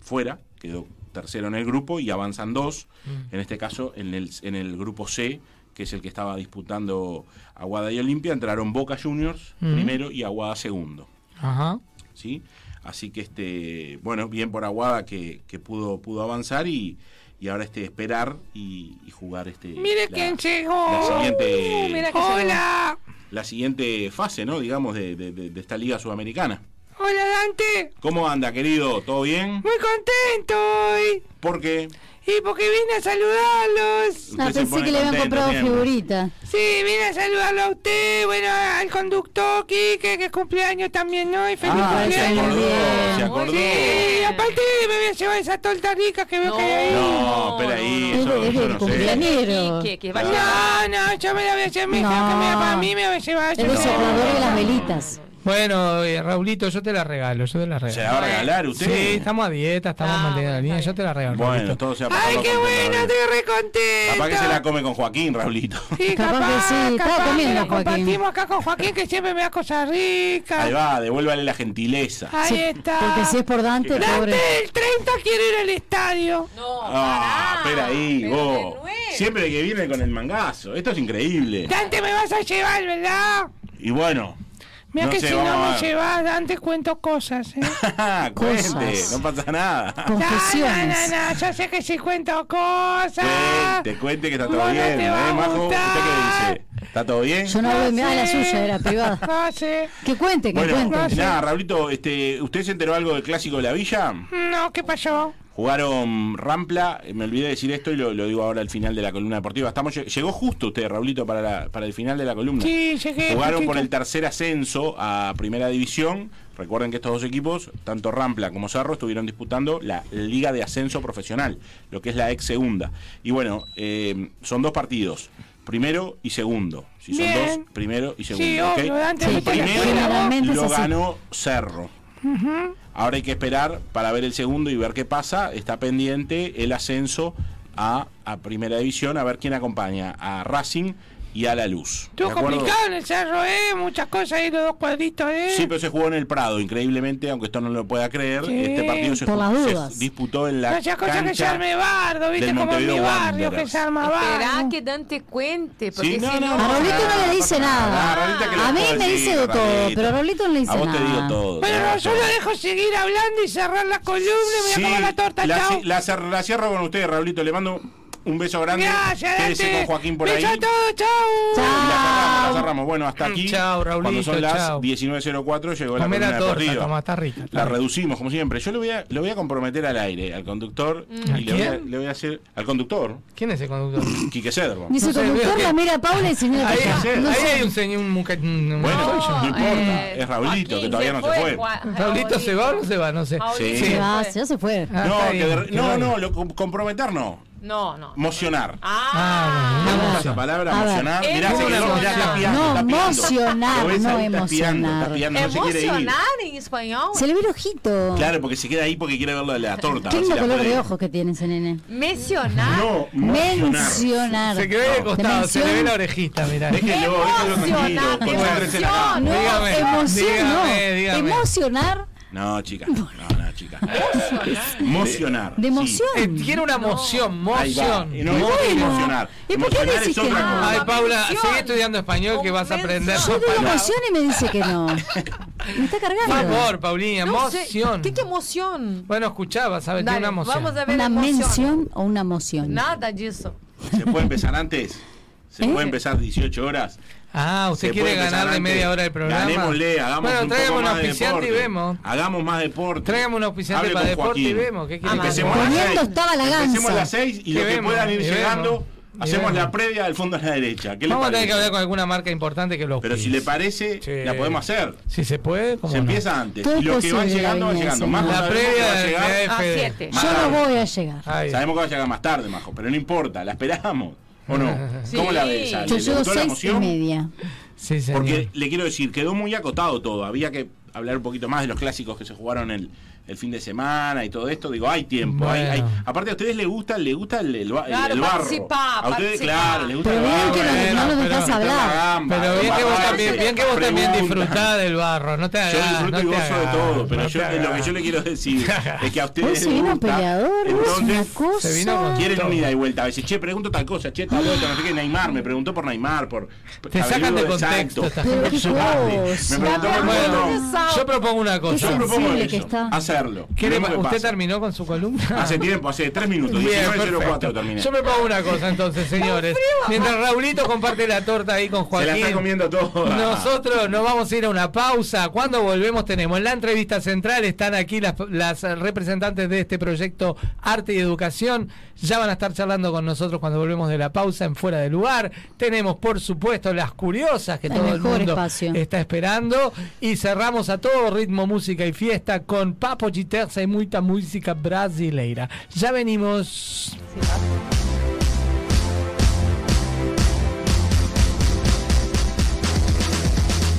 fuera, quedó tercero en el grupo y avanzan dos, en este caso en el, en el grupo C, que es el que estaba disputando Aguada y Olimpia, entraron Boca Juniors primero y Aguada segundo. Ajá. ¿sí? Así que este, bueno, bien por Aguada que, que pudo, pudo avanzar y, y ahora este esperar y, y jugar este Mire la, quién llegó. la siguiente mira que Hola. la siguiente fase, ¿no? digamos, de, de- de- de esta liga sudamericana. Hola Dante. ¿Cómo anda, querido? ¿Todo bien? Muy contento hoy. ¿Por qué? Y porque vine a saludarlos. Ah, se pensé que le habían comprado siempre. figurita. Sí, vine a saludarlo a usted, bueno, al conductor Quique, que es cumpleaños también hoy. Feliz Ah, se cumpleaños. acordó, bien. se acordó. Sí, aparte me voy a llevar esa torta rica que veo No. que hay ahí. No, espera ahí, Es eso es yo del no sé. cumpleañero. Que llevar. No, no, yo me la voy a llevar, No. que me para mí, me voy a llevar. El soplador de las velitas. Bueno, eh, Raulito, yo te la regalo, yo te la regalo. ¿Se la va a regalar usted? Sí, estamos a dieta, estamos Ah, manteniendo la línea, yo te la regalo. Bueno, Raulito. todo se va a Ay, qué bueno, estoy re contento. Capaz que se la come con Joaquín, Raulito. Sí, (laughs) Capaz que sí, estaba capaz comiendo, que la Joaquín. compartimos acá con Joaquín, que siempre me da cosas ricas. Ahí va, devuélvale la gentileza. Ahí Sí, está. Porque si es por Dante, Qué pobre. Dante, el 30 quiero ir al estadio. No, Ah, espera ahí, vos. Siempre que viene con el mangazo. Esto es increíble. Dante, me vas a llevar, ¿verdad? Y bueno. Mira no que si no a me llevas, Dante, cuento cosas, ¿eh? (laughs) Cuente, Cosas. no pasa nada. No, no, Confesiones. no, no, yo sé que si cuento cosas. Cuente, cuente que está todo bien. te ¿eh, va a Majo? ¿Usted qué dice? ¿Está todo bien? Yo no hablo de ah, la suya, era privada. No sé. Que cuente, que Bueno, cuente. nada, Raulito, este, ¿usted se enteró algo del clásico de la villa? No, ¿qué pasó? Jugaron Rampla, eh, me olvidé de decir esto y lo, lo digo ahora al final de la columna deportiva. Estamos lle- llegó justo usted, Raulito, para, la- para el final de la columna. Sí, llegué. Jugaron por el tercer ascenso a Primera División. Recuerden que estos dos equipos, tanto Rampla como Cerro, estuvieron disputando la Liga de Ascenso Profesional, lo que es la ex segunda. Y bueno, eh, son dos partidos, primero y segundo. Si son Bien. dos, primero y segundo. Sí, ¿ok? obvio, Dante, Sí, el viste la primero lo ganó Cerro. Ahora hay que esperar para ver el segundo y ver qué pasa. Está pendiente el ascenso a, a Primera División a ver quién acompaña a Racing y a La Luz. Estuvo complicado en el cerro, ¿eh? Muchas cosas ahí, los dos cuadritos, ¿eh? Sí, pero se jugó en el Prado, increíblemente, aunque esto no lo pueda creer. Sí, este partido se, por las se disputó en la No sea cosa que se arme bardo, ¿viste? Como en mi barrio que se arma Esperá bardo. que Dante cuente, porque Sí, no, si no, no... A Raulito no le dice nada. Raulito, ¿qué le A mí me decir, dice de todo, pero a Raulito no le dice A vos te digo nada. todo. Pero tenés yo lo dejo seguir hablando y cerrar la columna y me Sí, voy a comer la torta, la, chao. la cierro con ustedes, Raulito. Le mando un beso grande. Gracias, Quédese con Joaquín por ahí. Todos, chao. Y la cerramos, la cerramos. Bueno, hasta aquí. Chao, Raulito, Cuando son las chao. 19.04 llegó la columna torta, deportiva. toma, está rica. está La rica. reducimos, como siempre. Yo le voy a, le voy a comprometer al aire, al conductor. ¿A Y le voy, a, le voy a hacer. Al conductor, ¿Quién es el conductor? (clears throat) Quique Cederbo. Dice No sé, conductor, la mira a Paula y se mira Ahí, No hay un señor, un, muca- un Bueno, no importa. eh, es Raulito, que todavía no se fue. ¿Raulito se va o no se va? No sé. Se va, se fue. Ah, no, no, no, lo, com- comprometer no. No, no. Mocionar. Ah, bueno, emoción. esa palabra, emocionar. Mirá, se Emocionar. quedó, mirá, está piando, No, emocionar, no está piando, emocionar. está piando, no se quiere ir. emocionar en español. Se le ve el ojito. Claro, porque se queda ahí porque quiere ver lo de la torta. Qué si lindo la color de ojos que tiene ese nene. Mencionar. No, emocionar. Mencionar. Se quedó ahí De costado, se le ve la orejita, mirá. Déjelo, déjelo tranquilo. Emocionar. No, no. dígame, dígame. Emocionar No, chica. No, no, chica. Emocionar. de sí. emoción. Eh, tiene una moción, Ahí va. moción. Y no es Bueno. emocionar. ¿Y por qué Emocionar decís que no? cosa. Ay, Paula, sigue estudiando español que vas a aprender. Yo digo emoción y me dice que no. Me está Por cargando. favor, Paulina, No sé, emoción. ¿Qué, qué emoción? Bueno, escuchaba, ¿sabes? Tiene Dale, una emoción. vamos a ver ¿Una emoción. mención o una emoción? Nada disso. ¿Se puede empezar antes? ¿Se ¿Eh? puede empezar 18 horas? Ah, usted quiere ganarle antes. media hora del programa. Ganémosle, hagamos bueno, un poco un más de y vemos. Hagamos más deporte. Tráigame un auspiciante Hable para deporte y vemos. ¿Qué quiere que Empecemos a las Poniendo seis. estaba la ganza. Empecemos a las 6 y Que los que vemos, puedan ir y vemos, llegando, y hacemos la previa del fondo a la derecha. ¿Qué le Vamos a tener que hablar con alguna marca importante que lo Pero si le parece, Sí. la podemos hacer. Si se puede, ¿cómo Se no? empieza antes. Y los que van llegando, van llegando. Majo La previa va a de llegar. de A. Más Yo no voy a llegar. Sabemos que va a llegar más tarde, Majo, pero no importa, la esperamos. ¿O no? Sí. ¿Cómo la ves? Ale? Yo ¿Le llego gustó la seis y emoción? media. Sí, señor. Porque le quiero decir, quedó muy acotado todo. Había que hablar un poquito más de los clásicos que se jugaron el, el fin de semana y todo esto. Digo, hay tiempo. hay- hay- Bueno. aparte, a ustedes les gusta, le gusta el, el, Claro, el barro. participar, a ustedes, participar. claro, les gusta Pero el bien barro. que no- Bueno, no nos hablar. Pero bien que vos también, bien que vos también Preguntan. disfrutás del barro, no te hagas. Yo disfruto no y gozo de todo, pero no yo, lo que yo le quiero decir (laughs) es que a ustedes se les vino gusta, peleador, hoy es una entonces cosa. Se vino quieren un ida y vuelta. A veces, che, pregunto tal cosa, che, tal otra, no sé qué, Neymar, me preguntó por Neymar, por... Te sacan de contexto cosa. Me preguntó por Bueno, yo propongo una cosa. Yo propongo sensible eso, que está. hacerlo. ¿Quiere- Veremos qué ¿Usted pasa. terminó con su columna? Hace tiempo, hace tres minutos, Bien, 19.04 perfecto. terminé. Yo me pongo una cosa entonces, (laughs) señores. Mientras Raulito comparte la torta ahí con Se la está Joaquín. comiendo toda. Nosotros nos vamos a ir a una pausa. Cuando volvemos tenemos la entrevista central. Están aquí las, las representantes de este proyecto Arte y Educación. Ya van a estar charlando con nosotros cuando volvemos de la pausa en Fuera de Lugar. Tenemos, por supuesto, las curiosas que El todo el mundo espacio. está esperando. Y cerramos a todo ritmo, música y fiesta con Papo Giterza y mucha música brasileira. Ya venimos.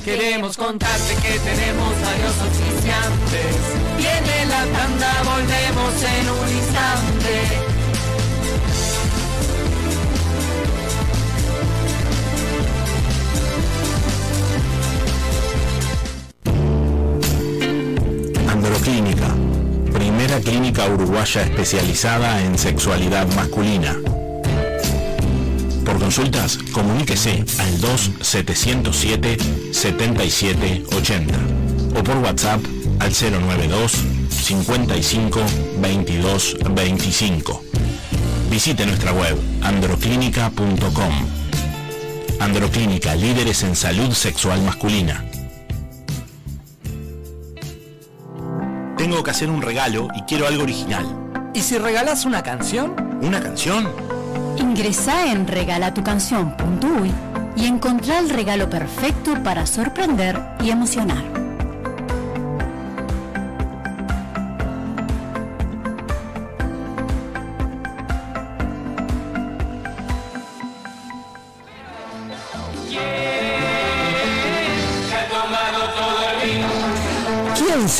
Queremos contarte que tenemos varios oficiantes. Viene la tanda, volvemos en un instante. Androclínica, primera clínica uruguaya especializada en sexualidad masculina. Por consultas, comuníquese al 2-707-7780 o por WhatsApp al 092 55 22 25. Visite nuestra web androclínica.com. Androclínica, líderes en salud sexual masculina. Tengo que hacer un regalo y quiero algo original. ¿Y si regalás una canción? ¿Una canción? Ingresá en regalatucanción.uy y encontrá el regalo perfecto para sorprender y emocionar.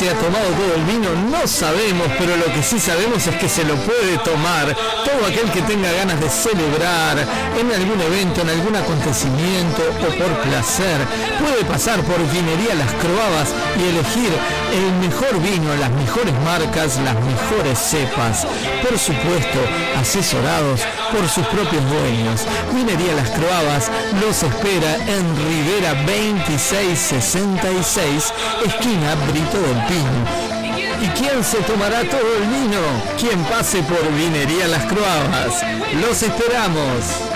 Se ha tomado todo el vino? No sabemos, pero lo que sí sabemos es que se lo puede tomar todo aquel que tenga ganas de celebrar en algún evento, en algún acontecimiento o por placer. Puede pasar por Vinería Las Croabas y elegir el mejor vino, las mejores marcas, las mejores cepas. Por supuesto, asesorados por sus propios dueños. Vinería Las Croabas los espera en Rivera 2666, esquina Brito ¿Y quién se tomará todo el vino? Quien pase por Vinería Las Croabas. Los esperamos.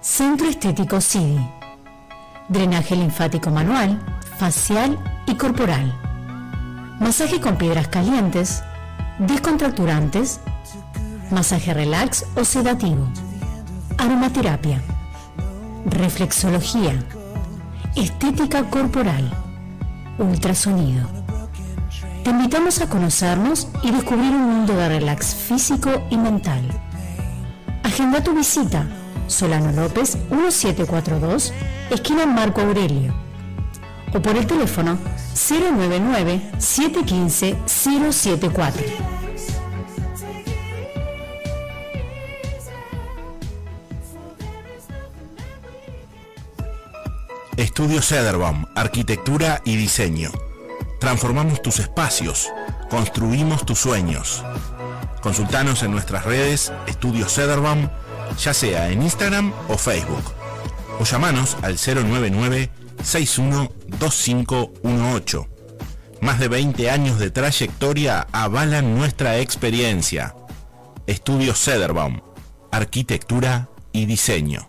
Centro Estético CIDI. Drenaje linfático manual, facial y corporal. Masaje con piedras calientes, descontracturantes, masaje relax o sedativo. Aromaterapia. Reflexología. Estética corporal. Ultrasonido. Te invitamos a conocernos y descubrir un mundo de relax físico y mental. Agenda tu visita. Solano López 1742, esquina Marco Aurelio. O por el teléfono 099-715-074. Estudio Cederbaum, Arquitectura y Diseño. Transformamos tus espacios, construimos tus sueños. Consultanos en nuestras redes Estudio Cederbaum, ya sea en Instagram o Facebook. O llamanos al 099 612518. Más de 20 años de trayectoria avalan nuestra experiencia. Estudio Cederbaum, Arquitectura y Diseño.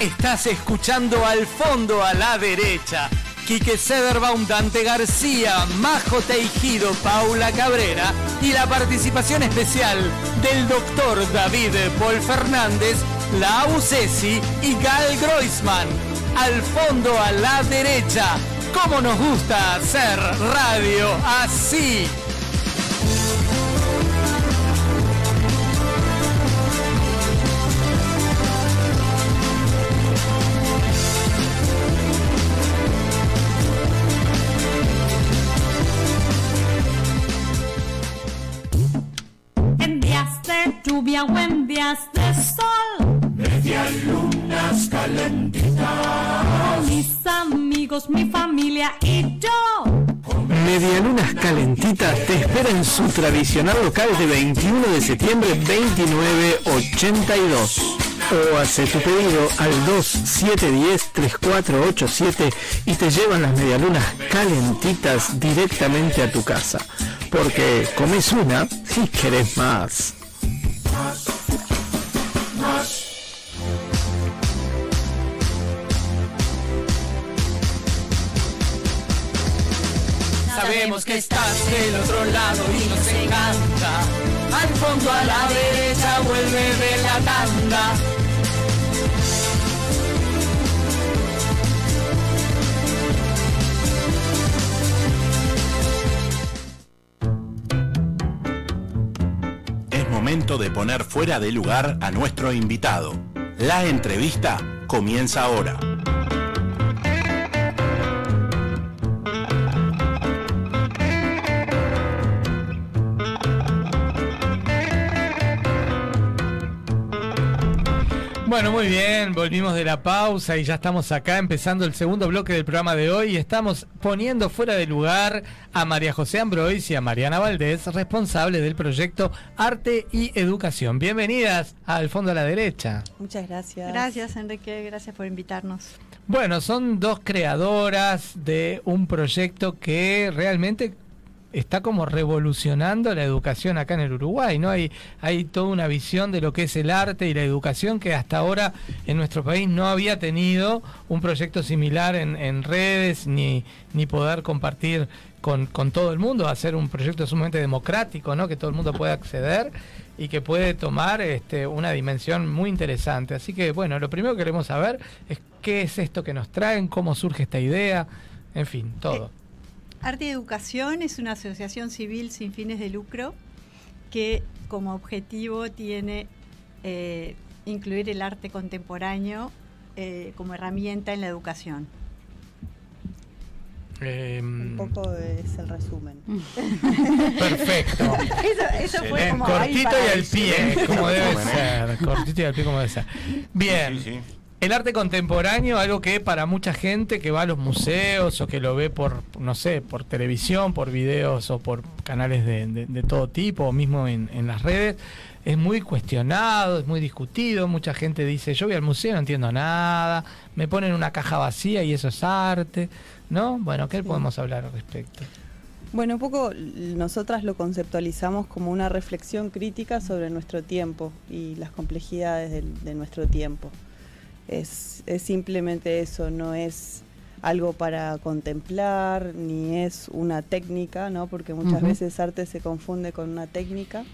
Estás escuchando al fondo a la derecha. Quique Sederbaum, Dante García, Majo Teijido, Paula Cabrera y la participación especial del doctor David Paul Fernández, Lau Ceci y Gal Groisman. Al fondo a la derecha. ¿Cómo nos gusta hacer radio así? Lluvia o en días de sol. Medialunas calentitas. Mis amigos, mi familia y yo. Medialunas Calentitas te espera en su tradicional local de 21 de septiembre 2982. O hace tu pedido al 2710-3487 y te llevan las medialunas calentitas directamente a tu casa. Porque comes una y querés más. Sabemos que estás del otro lado y nos encanta. Al fondo a la derecha vuelve de la tanda. Es momento de poner fuera de lugar a nuestro invitado. La entrevista comienza ahora. Bueno, muy bien, volvimos de la pausa y ya estamos acá empezando el segundo bloque del programa de hoy y estamos poniendo fuera de lugar a María José Ambrois y a Mariana Valdés, responsables del proyecto Arte y Educación. Bienvenidas al fondo a la derecha. Muchas gracias. Gracias, Enrique. Gracias por invitarnos. Bueno, son dos creadoras de un proyecto que realmente está como revolucionando la educación acá en el Uruguay, ¿no? Hay, hay toda una visión de lo que es el arte y la educación que hasta ahora en nuestro país no había tenido un proyecto similar en, en redes ni, ni poder compartir con, con todo el mundo, hacer un proyecto sumamente democrático, ¿no? Que todo el mundo pueda acceder y que puede tomar este, una dimensión muy interesante. Así que, bueno, lo primero que queremos saber es qué es esto que nos traen, cómo surge esta idea, en fin, todo. Arte y Educación es una asociación civil sin fines de lucro que como objetivo tiene eh, incluir el arte contemporáneo eh, como herramienta en la educación. Em, Un poco es el resumen. (laughs) Perfecto. Eso, eso fue como Cortito y al pie, como debe ser. Cortito y al pie, como debe ser. Bien. Sí, sí. El arte contemporáneo, algo que para mucha gente que va a los museos o que lo ve por, no sé, por televisión, por videos o por canales de, de- de todo tipo, o mismo en, en las redes, es muy cuestionado, es muy discutido. Mucha gente dice, yo voy al museo, no entiendo nada, me ponen una caja vacía y eso es arte, ¿no? Bueno, ¿qué podemos hablar al respecto? Bueno, un poco nosotras lo conceptualizamos como una reflexión crítica sobre nuestro tiempo y las complejidades del- de nuestro tiempo. Es, es simplemente eso, no es algo para contemplar, ni es una técnica, ¿no? Porque muchas veces arte se confunde con una técnica,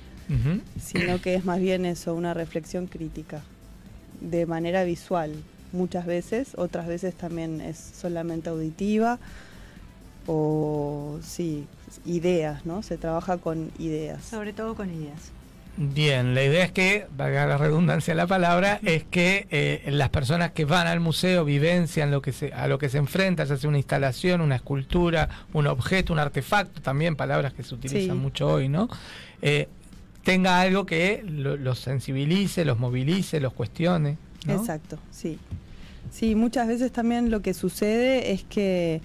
sino que es más bien eso, una reflexión crítica, de manera visual, muchas veces, otras veces también es solamente auditiva, o sí, ideas, ¿no? Se trabaja con ideas. Sobre todo con ideas. Bien, la idea es que, valga la redundancia de la palabra, es que eh, las personas que van al museo vivencian lo que se, a lo que se enfrenta, ya sea una instalación, una escultura, un objeto, un artefacto, también palabras que se utilizan Sí. mucho hoy, ¿no? Eh, tenga algo que lo- los sensibilice, los movilice, los cuestione. ¿no? Exacto, sí. Sí, muchas veces también lo que sucede es que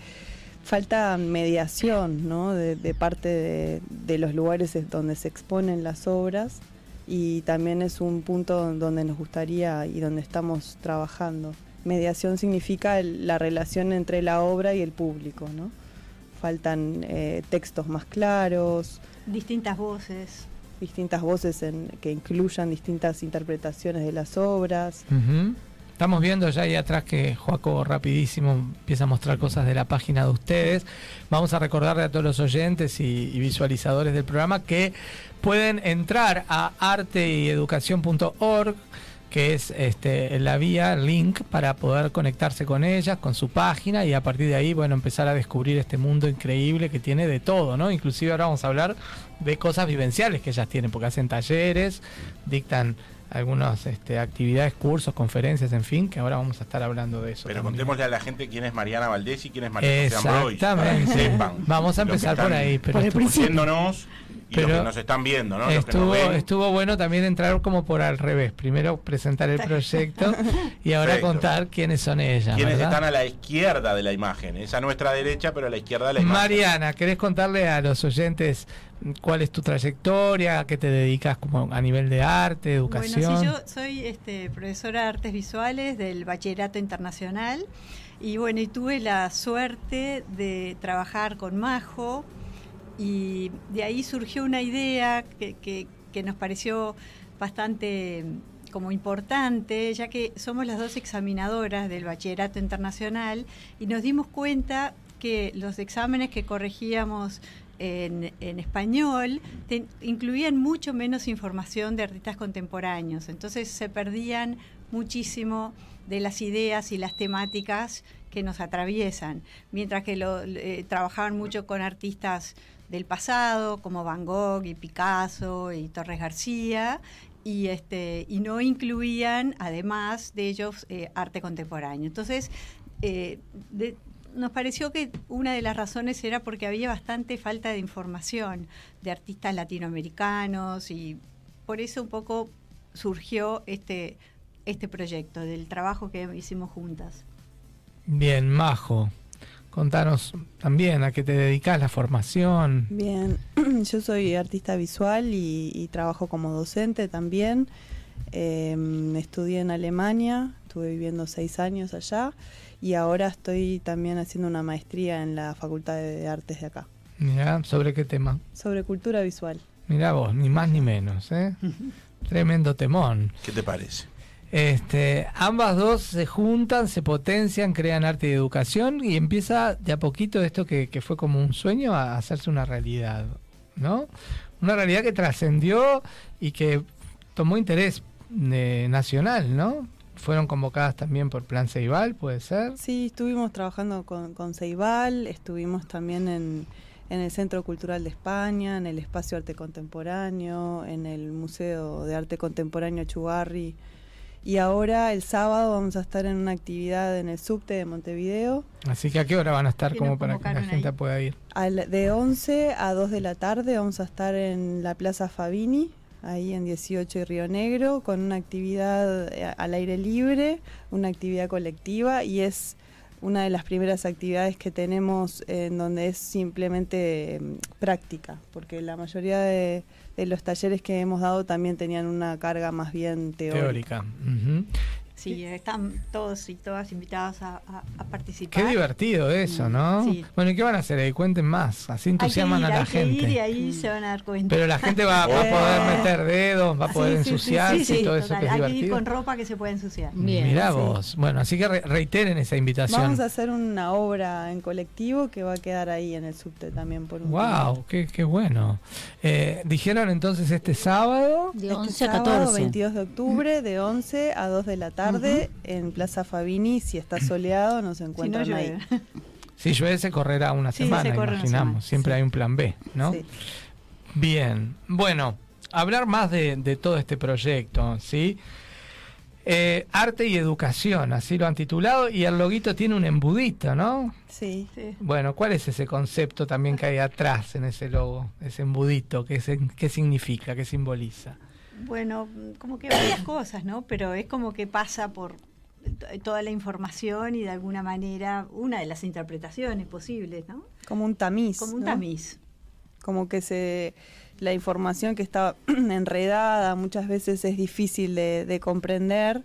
falta mediación, ¿no? De, de parte de, de los lugares es donde se exponen las obras y también es un punto donde nos gustaría y donde estamos trabajando. Mediación significa el- la relación entre la obra y el público, ¿no? Faltan eh, textos más claros, Distintas voces. distintas voces en- que incluyan distintas interpretaciones de las obras. Estamos viendo ya ahí atrás que Joaco rapidísimo empieza a mostrar cosas de la página de ustedes. Vamos a recordarle a todos los oyentes y, visualizadores del programa que pueden entrar a artyeducación.org que es este, la vía, link para poder conectarse con ellas, con su página y a partir de ahí, bueno, empezar a descubrir este mundo increíble que tiene de todo, ¿no? Inclusive ahora vamos a hablar de cosas vivenciales que ellas tienen, porque hacen talleres, dictan algunas este, actividades, cursos, conferencias, en fin, que ahora vamos a estar hablando de eso. Pero también. contémosle a la gente quién es Mariana Valdés y quién es María José Ambrois, para que Exactamente. sepan. Vamos a empezar por ahí. Pero estuvo- y los Pero que nos están viendo, ¿no? Los que nos Estuvo, ven. estuvo bueno también entrar como por al revés. Primero presentar el (laughs) proyecto y ahora Perfecto. contar quiénes son ellas. Quienes ¿verdad? están a la izquierda de la imagen, es a nuestra derecha, pero a la izquierda de la imagen. Mariana, ¿querés contarle a los oyentes cuál es tu trayectoria, a qué te dedicas como a nivel de arte, educación? Bueno, sí, yo soy este, profesora de artes visuales del Bachillerato Internacional y bueno, y tuve la suerte de trabajar con Majo y de ahí surgió una idea que, nos pareció bastante mm, como importante, ya que somos las dos examinadoras del Bachillerato Internacional y nos dimos cuenta que los exámenes que corregíamos en, español incluían mucho menos información de artistas contemporáneos, entonces se perdían muchísimo de las ideas y las temáticas que nos atraviesan, mientras que eh, trabajaban mucho con artistas del pasado, como Van Gogh y Picasso y Torres García, y, este, y no incluían, además de ellos, eh, arte contemporáneo. Entonces, eh, nos pareció que una de las razones era porque había bastante falta de información de artistas latinoamericanos y por eso un poco surgió este, este proyecto del trabajo que hicimos juntas. Bien, Majo. Contanos también a qué te dedicas, la formación. Bien, (clears throat) yo soy artista visual y, y trabajo como docente también. Eh, estudié en Alemania, estuve viviendo seis años allá y ahora estoy también haciendo una maestría en la Facultad de Artes de acá, Mirá, ¿sobre qué tema? sobre cultura visual. Mirá vos, ni más ni menos, ¿eh? (laughs) Tremendo temón. ¿Qué te parece? Este, ambas dos se juntan, se potencian, crean arte y educación y empieza de a poquito esto que, fue como un sueño a hacerse una realidad, ¿no? Una realidad que trascendió y que tomó interés eh, nacional, ¿no? fueron convocadas también por Plan Ceibal, ¿puede ser? Sí, estuvimos trabajando con, con Ceibal, estuvimos también en, en el Centro Cultural de España, en el Espacio Arte Contemporáneo, en el Museo de Arte Contemporáneo Chugarri. Y ahora el sábado vamos a estar en una actividad en el subte de Montevideo. Así que a qué hora van a estar como para que la gente ahí. pueda ir. Al- de 11 a 2 de la tarde vamos a estar en la Plaza Fabini, ahí en 18 y Río Negro, con una actividad eh, al aire libre, una actividad colectiva y es una de las primeras actividades que tenemos en donde es simplemente mm, práctica, porque la mayoría de los talleres que hemos dado también tenían una carga más bien teórica. Teórica. Sí, están todos y todas invitados a, a- a participar. Qué divertido eso, ¿no? Sí. Bueno, ¿y qué van a hacer ahí? Cuenten más, así Hay que entusiasman ir, a la hay que ir y gente. ahí se van a dar cuenta. Pero la gente va, va a (laughs) poder meter dedos, va a poder Sí, sí, sí, ensuciarse sí, y sí, todo eso total. que es Hay que ir divertido. con ropa que se puede ensuciar. Mirá vos. Bueno, así que re- reiteren esa invitación. Vamos a hacer una obra en colectivo que va a quedar ahí en el subte también por un Wow, qué, qué bueno. Eh, Dijeron entonces este sábado. De Este 11 a sábado, 14. 22 de octubre, de 11 a 2 de la tarde, en Plaza Fabini. Si está (coughs) soleado, nos encuentran ahí. llueve. (laughs) Si llueve se correrá una Sí, semana, se corre una imaginamos. semana, Siempre hay un plan B, ¿no? Sí. Bien, bueno, hablar más de, de todo este proyecto, ¿sí? Eh, arte y educación, así lo han titulado, y el loguito tiene un embudito, ¿no? Sí. Bueno, ¿cuál es ese concepto también que hay atrás en ese logo, ese embudito? ¿Qué, se- qué significa, qué simboliza? Bueno, como que varias cosas, ¿no? Pero es como que pasa por toda la información y de alguna manera una de las interpretaciones posibles, ¿no? Como un tamiz. Como un ¿no? tamiz. Como que se la información que está (clears throat) enredada muchas veces es difícil de, de comprender.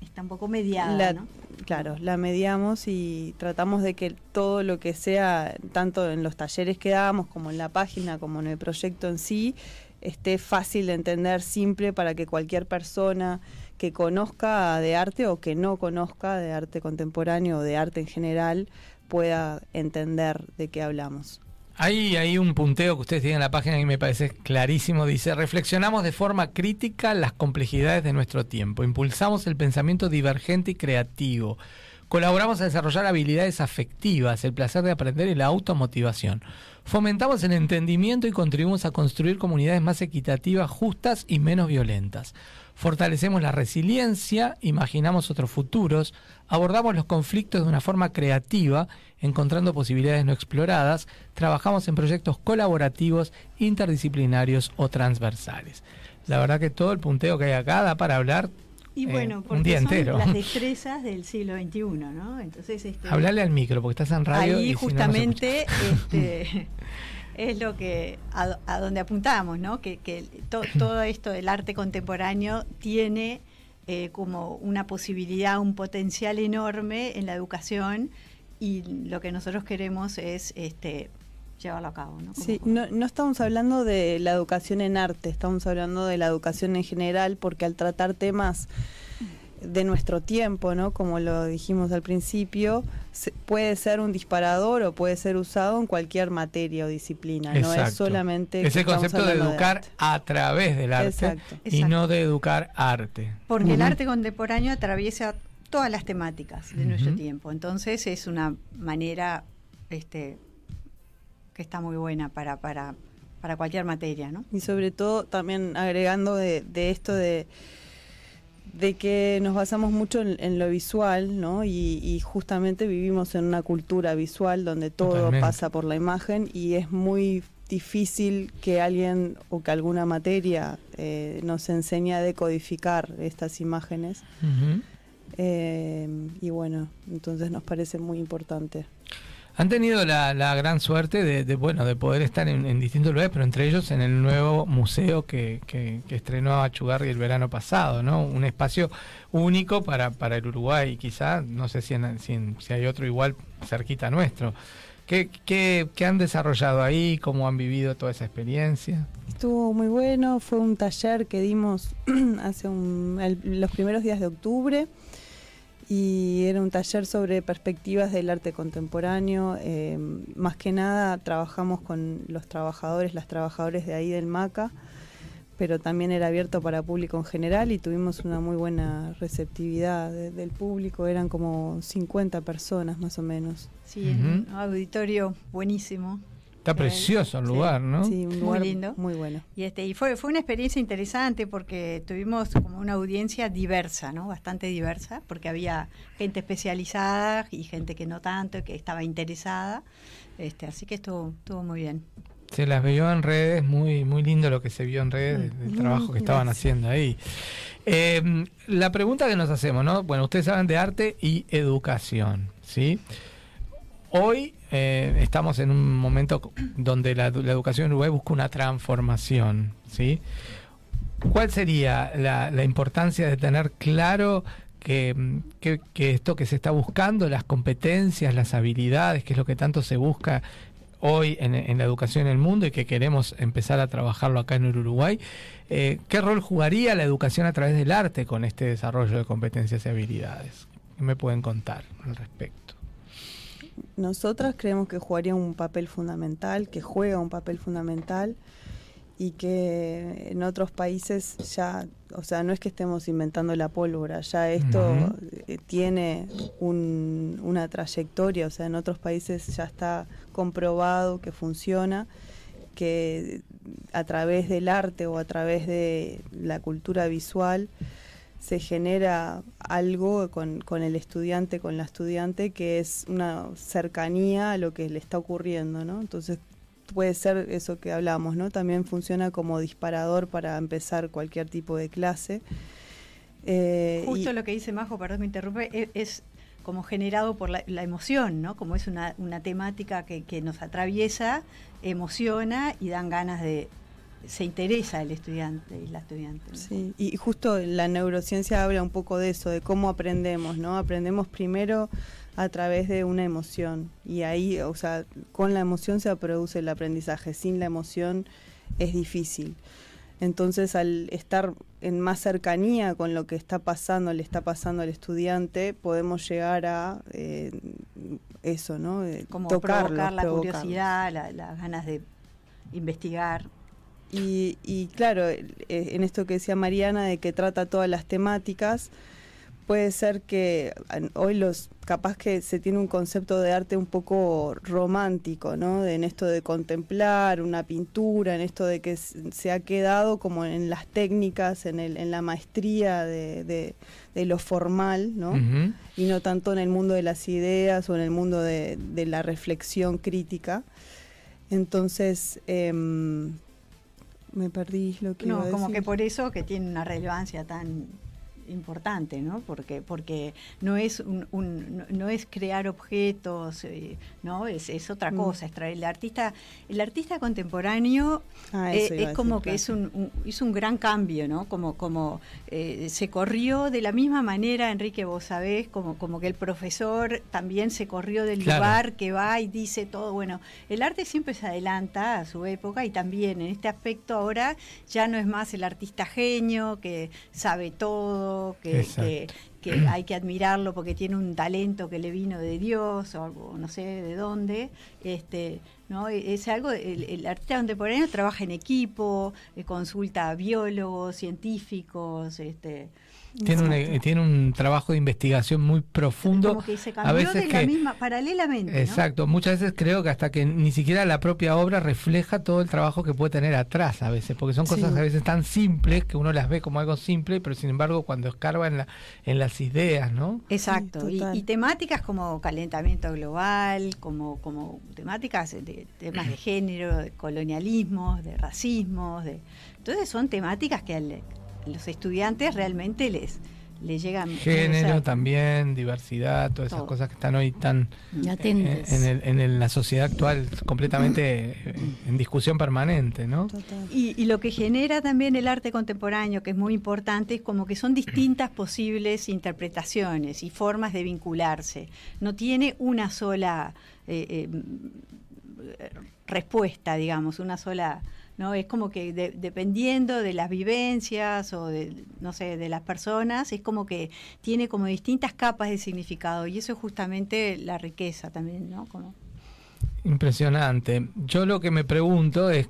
Está un poco mediada, La- ¿no? Claro, la mediamos y tratamos de que todo lo que sea, tanto en los talleres que damos, como en la página, como en el proyecto en sí, esté fácil de entender, simple, para que cualquier persona que conozca de arte o que no conozca de arte contemporáneo o de arte en general pueda entender de qué hablamos. Hay, hay un punteo que ustedes tienen en la página que me parece clarísimo. Dice, reflexionamos de forma crítica las complejidades de nuestro tiempo. Impulsamos el pensamiento divergente y creativo. Colaboramos a desarrollar habilidades afectivas, el placer de aprender y la automotivación. Fomentamos el entendimiento y contribuimos a construir comunidades más equitativas, justas y menos violentas. Fortalecemos la resiliencia, imaginamos otros futuros, abordamos los conflictos de una forma creativa, encontrando posibilidades no exploradas, trabajamos en proyectos colaborativos, interdisciplinarios o transversales. La verdad que todo el punteo que hay acá da para hablar Y eh, bueno, un porque día son entero. las (laughs) destrezas del siglo XXI, ¿no? Entonces, este, Hablarle al micro, porque estás en radio. y ahí si no, no se justamente este, (laughs) es lo que a, a donde apuntamos, ¿no? Que, que to- todo esto del arte contemporáneo tiene eh, como una posibilidad, un potencial enorme en la educación y lo que nosotros queremos es este, llevarlo a cabo, ¿no? Sí, no, no estamos hablando de la educación en arte, estamos hablando de la educación en general, porque al tratar temas de nuestro tiempo, ¿no? Como lo dijimos al principio, se- puede ser un disparador o puede ser usado en cualquier materia o disciplina, no es Exacto. solamente... Ese concepto de educar a través del arte Exacto. y Exacto. no de educar arte. Porque el arte contemporáneo atraviesa todas las temáticas de nuestro tiempo. Entonces es una manera este, que está muy buena para, para, para cualquier materia, ¿no? Y sobre todo también agregando de, de esto de, de que nos basamos mucho en, en lo visual, ¿no? Y, y justamente vivimos en una cultura visual donde todo Totalmente. pasa por la imagen y es muy difícil que alguien o que alguna materia eh, nos enseñe a decodificar estas imágenes. Eh, y bueno, entonces nos parece muy importante. Han tenido la, gran suerte de, bueno de poder estar en, distintos lugares, pero entre ellos en el nuevo museo que, que, que estrenó Achugarri el verano pasado, ¿no? Un espacio único para, el Uruguay, quizá, no sé si, en- si, hay otro igual cerquita nuestro. ¿Qué, qué, qué han desarrollado ahí? ¿Cómo han vivido toda esa experiencia? Estuvo muy bueno, fue un taller que dimos (clears throat) hace un- los primeros días de octubre y era un taller sobre perspectivas del arte contemporáneo. eh, más que nada trabajamos con los trabajadores, las trabajadoras de ahí del MACA pero también era abierto para público en general y tuvimos una muy buena receptividad de- del público, eran como 50 personas más o menos. Sí, un auditorio buenísimo. Está precioso el lugar, ¿no? Sí, un Muy lindo. muy bueno. Y este y fue fue una experiencia interesante porque tuvimos como una audiencia diversa, ¿no? Bastante diversa, porque había gente especializada y gente que no tanto, que estaba interesada. Este, así que estuvo estuvo muy bien. Se las vio en redes, muy muy lindo lo que se vio en redes, Mm, trabajo que estaban gracias. haciendo ahí. Eh, la pregunta que nos hacemos, ¿no? Bueno, ustedes saben de arte y educación, ¿sí? Hoy eh, estamos en un momento donde la, educación en Uruguay busca una transformación, ¿sí? ¿Cuál sería la, importancia de tener claro que, mm, que- esto que se está buscando, las competencias, las habilidades, que es lo que tanto se busca hoy en, la educación en el mundo y que queremos empezar a trabajarlo acá en Uruguay, eh, ¿qué rol jugaría la educación a través del arte con este desarrollo de competencias y habilidades? ¿Qué me pueden contar al respecto? Nosotras creemos que jugaría un papel fundamental, que juega un papel fundamental y que en otros países ya, o sea, no es que estemos inventando la pólvora, ya esto eh, tiene un- una trayectoria, o sea, en otros países ya está comprobado que funciona, que a través del arte o a través de la cultura visual se genera algo con, con el estudiante, con la estudiante, que es una cercanía a lo que le está ocurriendo, ¿no? Entonces puede ser eso que hablamos, ¿no? También funciona como disparador para empezar cualquier tipo de clase. Eh, Justo lo que dice Majo, perdón me interrumpe, e- es, como generado por la, la emoción, ¿no? Como es una, una temática que, que nos atraviesa, emociona y dan ganas de... Se interesa el estudiante y la estudiante. ¿no? Sí, y justo la neurociencia habla un poco de eso, de cómo aprendemos, ¿no? Aprendemos primero a través de una emoción y ahí, o sea, con la emoción se produce el aprendizaje, sin la emoción es difícil. Entonces, al estar en más cercanía con lo que está pasando, le está pasando al estudiante, podemos llegar a eh, eso, ¿no? Eh, Como tocarlo, provocar la provocarlo. curiosidad, la- las ganas de investigar. Y, y claro, eh, en esto que decía Mariana, de que trata todas las temáticas, puede ser que hoy los capaz que se tiene un concepto de arte un poco romántico, ¿no? De- en esto de contemplar una pintura, en esto de que se ha quedado como en las técnicas, en, el, en la maestría de, de- de lo formal, ¿no? Y no tanto en el mundo de las ideas o en el mundo de, de la reflexión crítica. Entonces, em, me perdí lo que iba No, a como decir. que por eso que tiene una relevancia tan importante, ¿no? Porque porque no es un, un- no, no es crear objetos, eh, no es, es otra Mm. cosa, es traer el artista el artista contemporáneo Ah, eh, es como decir, que es un, un- hizo un gran cambio, ¿no? Como como eh, se corrió de la misma manera, Enrique, vos sabés, como como que el profesor también se corrió del Claro. lugar que va y dice todo, bueno, el arte siempre se adelanta a su época y también en este aspecto ahora ya no es más el artista genio que sabe todo, que, Exacto. que, que hay que admirarlo porque tiene un talento que le vino de Dios o algo, no sé de dónde, este, ¿no? Es algo, el, el artista contemporáneo trabaja en equipo, eh, consulta a biólogos, científicos, este, Tiene un, eh, tiene un trabajo de investigación muy profundo. como que se a cambió veces de la que- misma, paralelamente, ¿no? Exacto, muchas veces creo que hasta que ni siquiera la propia obra refleja todo el trabajo que puede tener atrás a veces, porque son cosas Sí. a veces tan simples que uno las ve como algo simple, pero sin embargo cuando escarba en, la, en las ideas, ¿no? Exacto, y, temáticas como calentamiento global, como, como temáticas de temas de género, de colonialismos, de racismos, de entonces son temáticas que al- a los estudiantes realmente les, les llegan Género también, diversidad, todas esas Todo. cosas que están hoy tan Latentes. en, el- en el- la sociedad actual completamente eh, en discusión permanente, ¿no? Y, y lo que genera también el arte contemporáneo, que es muy importante, es como que son distintas posibles interpretaciones y formas de vincularse. No tiene una sola eh, eh, respuesta, digamos, una sola... ¿no? Es como que de- dependiendo de las vivencias o de, no sé, de las personas, es como que tiene como distintas capas de significado y eso es justamente la riqueza también, ¿no? Como, Impresionante. Yo lo que me pregunto es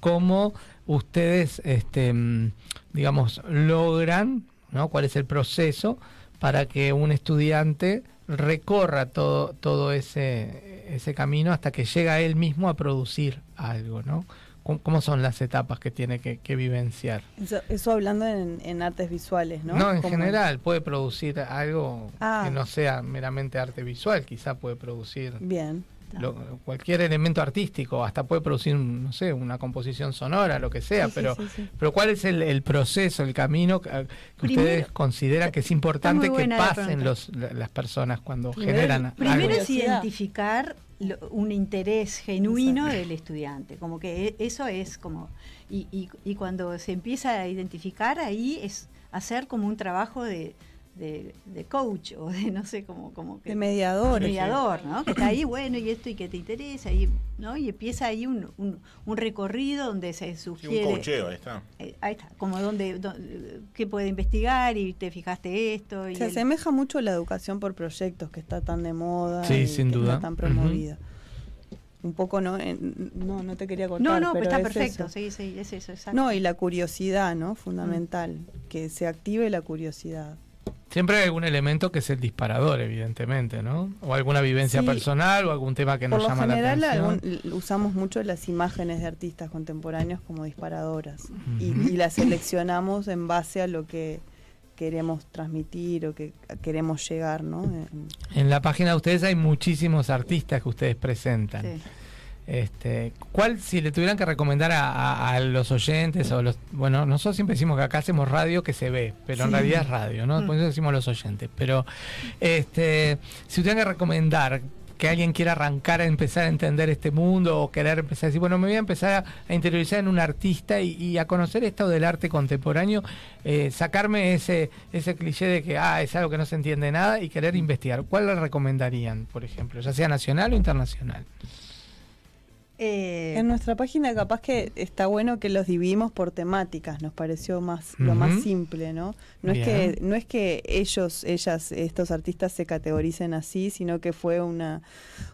cómo ustedes, este, mm, digamos, logran, ¿no? ¿Cuál es el proceso para que un estudiante recorra todo, todo ese, ese camino hasta que llega él mismo a producir algo, ¿no? ¿Cómo, cómo son las etapas que tiene que, que vivenciar? Eso, eso hablando en, en artes visuales, ¿no? No, en general puede producir algo Ah. que no sea meramente arte visual, quizá puede producir Bien. lo- cualquier elemento artístico, hasta puede producir, no sé, una composición sonora, lo que sea, Sí, pero, sí, sí. pero ¿cuál es el, el proceso, el camino que, que Primero- ustedes consideran que es importante que la pasen los, la- las personas cuando Primero- generan Primero algo? es identificar lo- un interés genuino del estudiante, como que e- eso es como, y, y- y cuando se empieza a identificar ahí es hacer como un trabajo de, de, de coach o de no sé, como, como que... De mediador. mediador, ¿no? Que está ahí, bueno, y esto y que te interesa, y, ¿no? Y empieza ahí un, un, un recorrido donde se Sí, sugiere... un cocheo, ahí está. Eh, ahí está, como donde, donde- qué puede investigar y te fijaste esto. Y Se el- asemeja mucho a la educación por proyectos que está tan de moda. Sí, y sin que duda. Está tan promovida. Un poco, ¿no? En- no, no te quería No, contar. no, pero está es perfecto, eso. sí, sí, es eso, exacto. No, y la curiosidad, ¿no? Fundamental. Que se active la curiosidad. Siempre hay algún elemento que es el disparador, evidentemente, ¿no? O alguna vivencia Sí. personal o algún tema que nos llama general la atención. algún- l- usamos mucho las imágenes de artistas contemporáneos como disparadoras y las seleccionamos en base a lo que queremos transmitir o que queremos llegar, ¿no? En- En la página de ustedes hay muchísimos artistas que ustedes presentan. Sí. Este, ¿Cuál, si le tuvieran que recomendar a, a- a los oyentes o los... Bueno, nosotros siempre decimos que acá hacemos radio que se ve, pero en realidad es radio, ¿no? Mm. Por eso decimos los oyentes. Pero este, si tuvieran que recomendar que alguien quiera arrancar a empezar a entender este mundo o querer empezar a decir, bueno, me voy a empezar a, a interiorizar en un artista y, y a conocer esto del arte contemporáneo, eh, sacarme ese, ese cliché de que ah, es algo que no se entiende nada y querer investigar. ¿Cuál le recomendarían, por ejemplo, ya sea nacional o internacional? Eh, En nuestra página capaz que está bueno que los dividimos por temáticas, nos pareció más lo más simple, ¿no? No es que no es que ellos, ellas, estos artistas se categoricen así, sino que fue una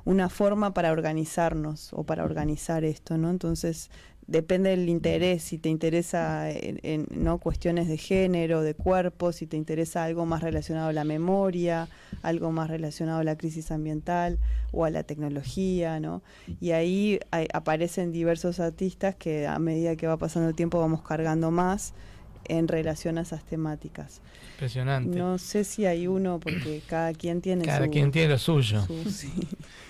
una forma para organizarnos o para organizar esto, ¿no? Entonces depende del interés, si te interesa en, en, no cuestiones de género, de cuerpo, si te interesa algo más relacionado a la memoria, algo más relacionado a la crisis ambiental o a la tecnología, ¿no? Y ahí hay- aparecen diversos artistas que a medida que va pasando el tiempo vamos cargando más en relación a esas temáticas. Impresionante. No sé si hay uno porque (clears throat) cada quien tiene Cada su- quien tiene lo suyo. su- (laughs) sí.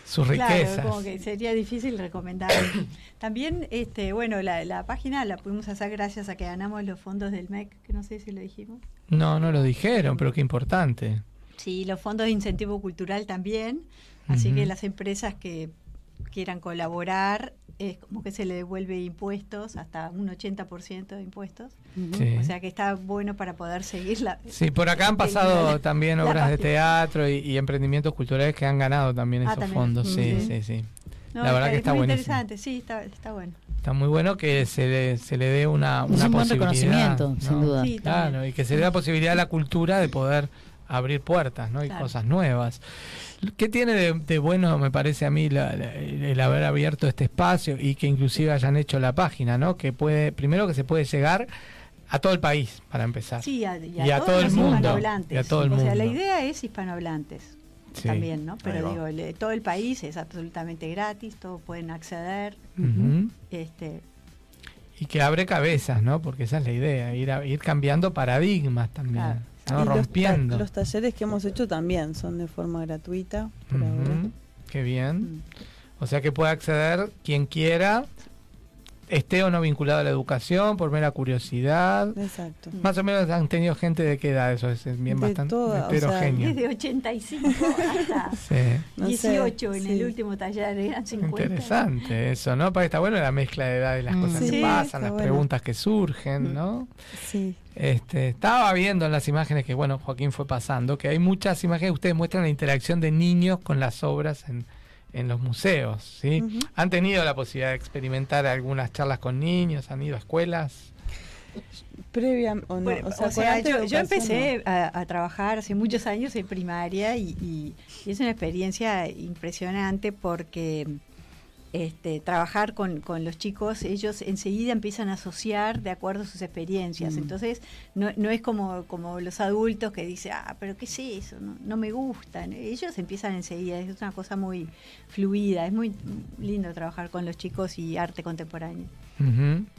Sus Claro, riquezas. como que sería difícil recomendar. (coughs) También, este, bueno, la, la página la pudimos hacer gracias a que ganamos los fondos del MEC, que no sé si lo dijimos. No, no lo dijeron, pero qué importante. Sí, los fondos de incentivo cultural también. Así que las empresas que quieran colaborar, es como que se le devuelve impuestos, hasta un 80% de impuestos. Sí. O sea que está bueno para poder seguir la... Sí, por acá han pasado también obras de teatro y, y emprendimientos culturales que han ganado también Ah, esos también. fondos. Sí, Ujú. sí, sí. No, la verdad que es está muy buenísimo. interesante, sí, está, está bueno. Está muy bueno que se le, se le dé una, Es una un buen posibilidad. reconocimiento, sin duda. Sí, claro, y que se le dé la posibilidad a la cultura de poder abrir puertas, ¿no? Y Claro. cosas nuevas. ¿Qué tiene de, de bueno, me parece a mí, la- la- el haber abierto este espacio y que inclusive hayan hecho la página, ¿no? Que puede, primero que se puede llegar a todo el país, para empezar. Sí, a, y Y a todo el mundo, hispanohablantes. y a todo el o sea, la idea es hispanohablantes Sí. también, ¿no? Pero digo, el- todo el país es absolutamente gratis, todos pueden acceder. Este, Y que abre cabezas, ¿no? Porque esa es la idea, ir, a- ir cambiando paradigmas también, Claro. ¿No? Y los ta- Rompiendo. Los, talleres que hemos hecho también son de forma gratuita. por Ujú, ahora. Qué bien. Mm. O sea que puede acceder quien quiera, esté o no vinculado a la educación, por mera curiosidad. Exacto. Más o menos han tenido gente de qué edad, eso es bien De bastante toda, o sea, heterogéneo. desde 85 hasta (laughs) Sí. No sé, 18 en sí. el último taller, eran 50. Interesante eso, ¿no? Para está bueno la mezcla de edades, las Mm. cosas Sí, que pasan, las bueno. preguntas que surgen, ¿no? Sí. Este, estaba viendo en las imágenes que, bueno, Joaquín fue pasando, que hay muchas imágenes que ustedes muestran la interacción de niños con las obras en, en los museos, ¿sí? ¿Han tenido la posibilidad de experimentar algunas charlas con niños? ¿Han ido a escuelas? Previa o no. Bueno, o sea, o yo, empecé a, a trabajar hace muchos años en primaria y, y- y es una experiencia impresionante porque este, trabajar con, con los chicos, ellos enseguida empiezan a asociar de acuerdo a sus experiencias. Mm. Entonces, no, no es como, como los adultos que dicen, ah, pero ¿qué es eso? No, no me gusta. Ellos empiezan enseguida, es una cosa muy fluida, es muy lindo trabajar con los chicos y arte contemporáneo.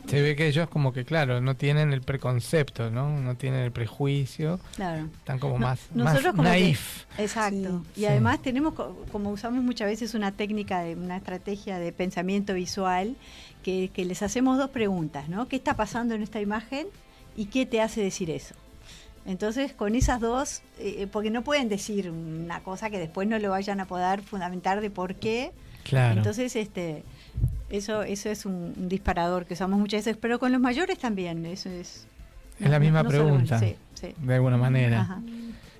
Se ve que ellos como que, claro, no tienen el preconcepto, ¿no? No tienen el prejuicio. Claro. Están como No- más, nosotros más como que- naif. exacto. Y Sí. además tenemos, co- como usamos muchas veces una técnica, de una estrategia de pensamiento visual, que, que les hacemos dos preguntas, ¿no? ¿Qué está pasando en esta imagen y qué te hace decir eso? Entonces, con esas dos, eh, porque no pueden decir una cosa que después no lo vayan a poder fundamentar de por qué. Claro. Entonces, este, eso, eso es un, un disparador que usamos muchas veces, pero con los mayores también, eso es. Es la misma no pregunta, sí, sí. de alguna manera. Ajá.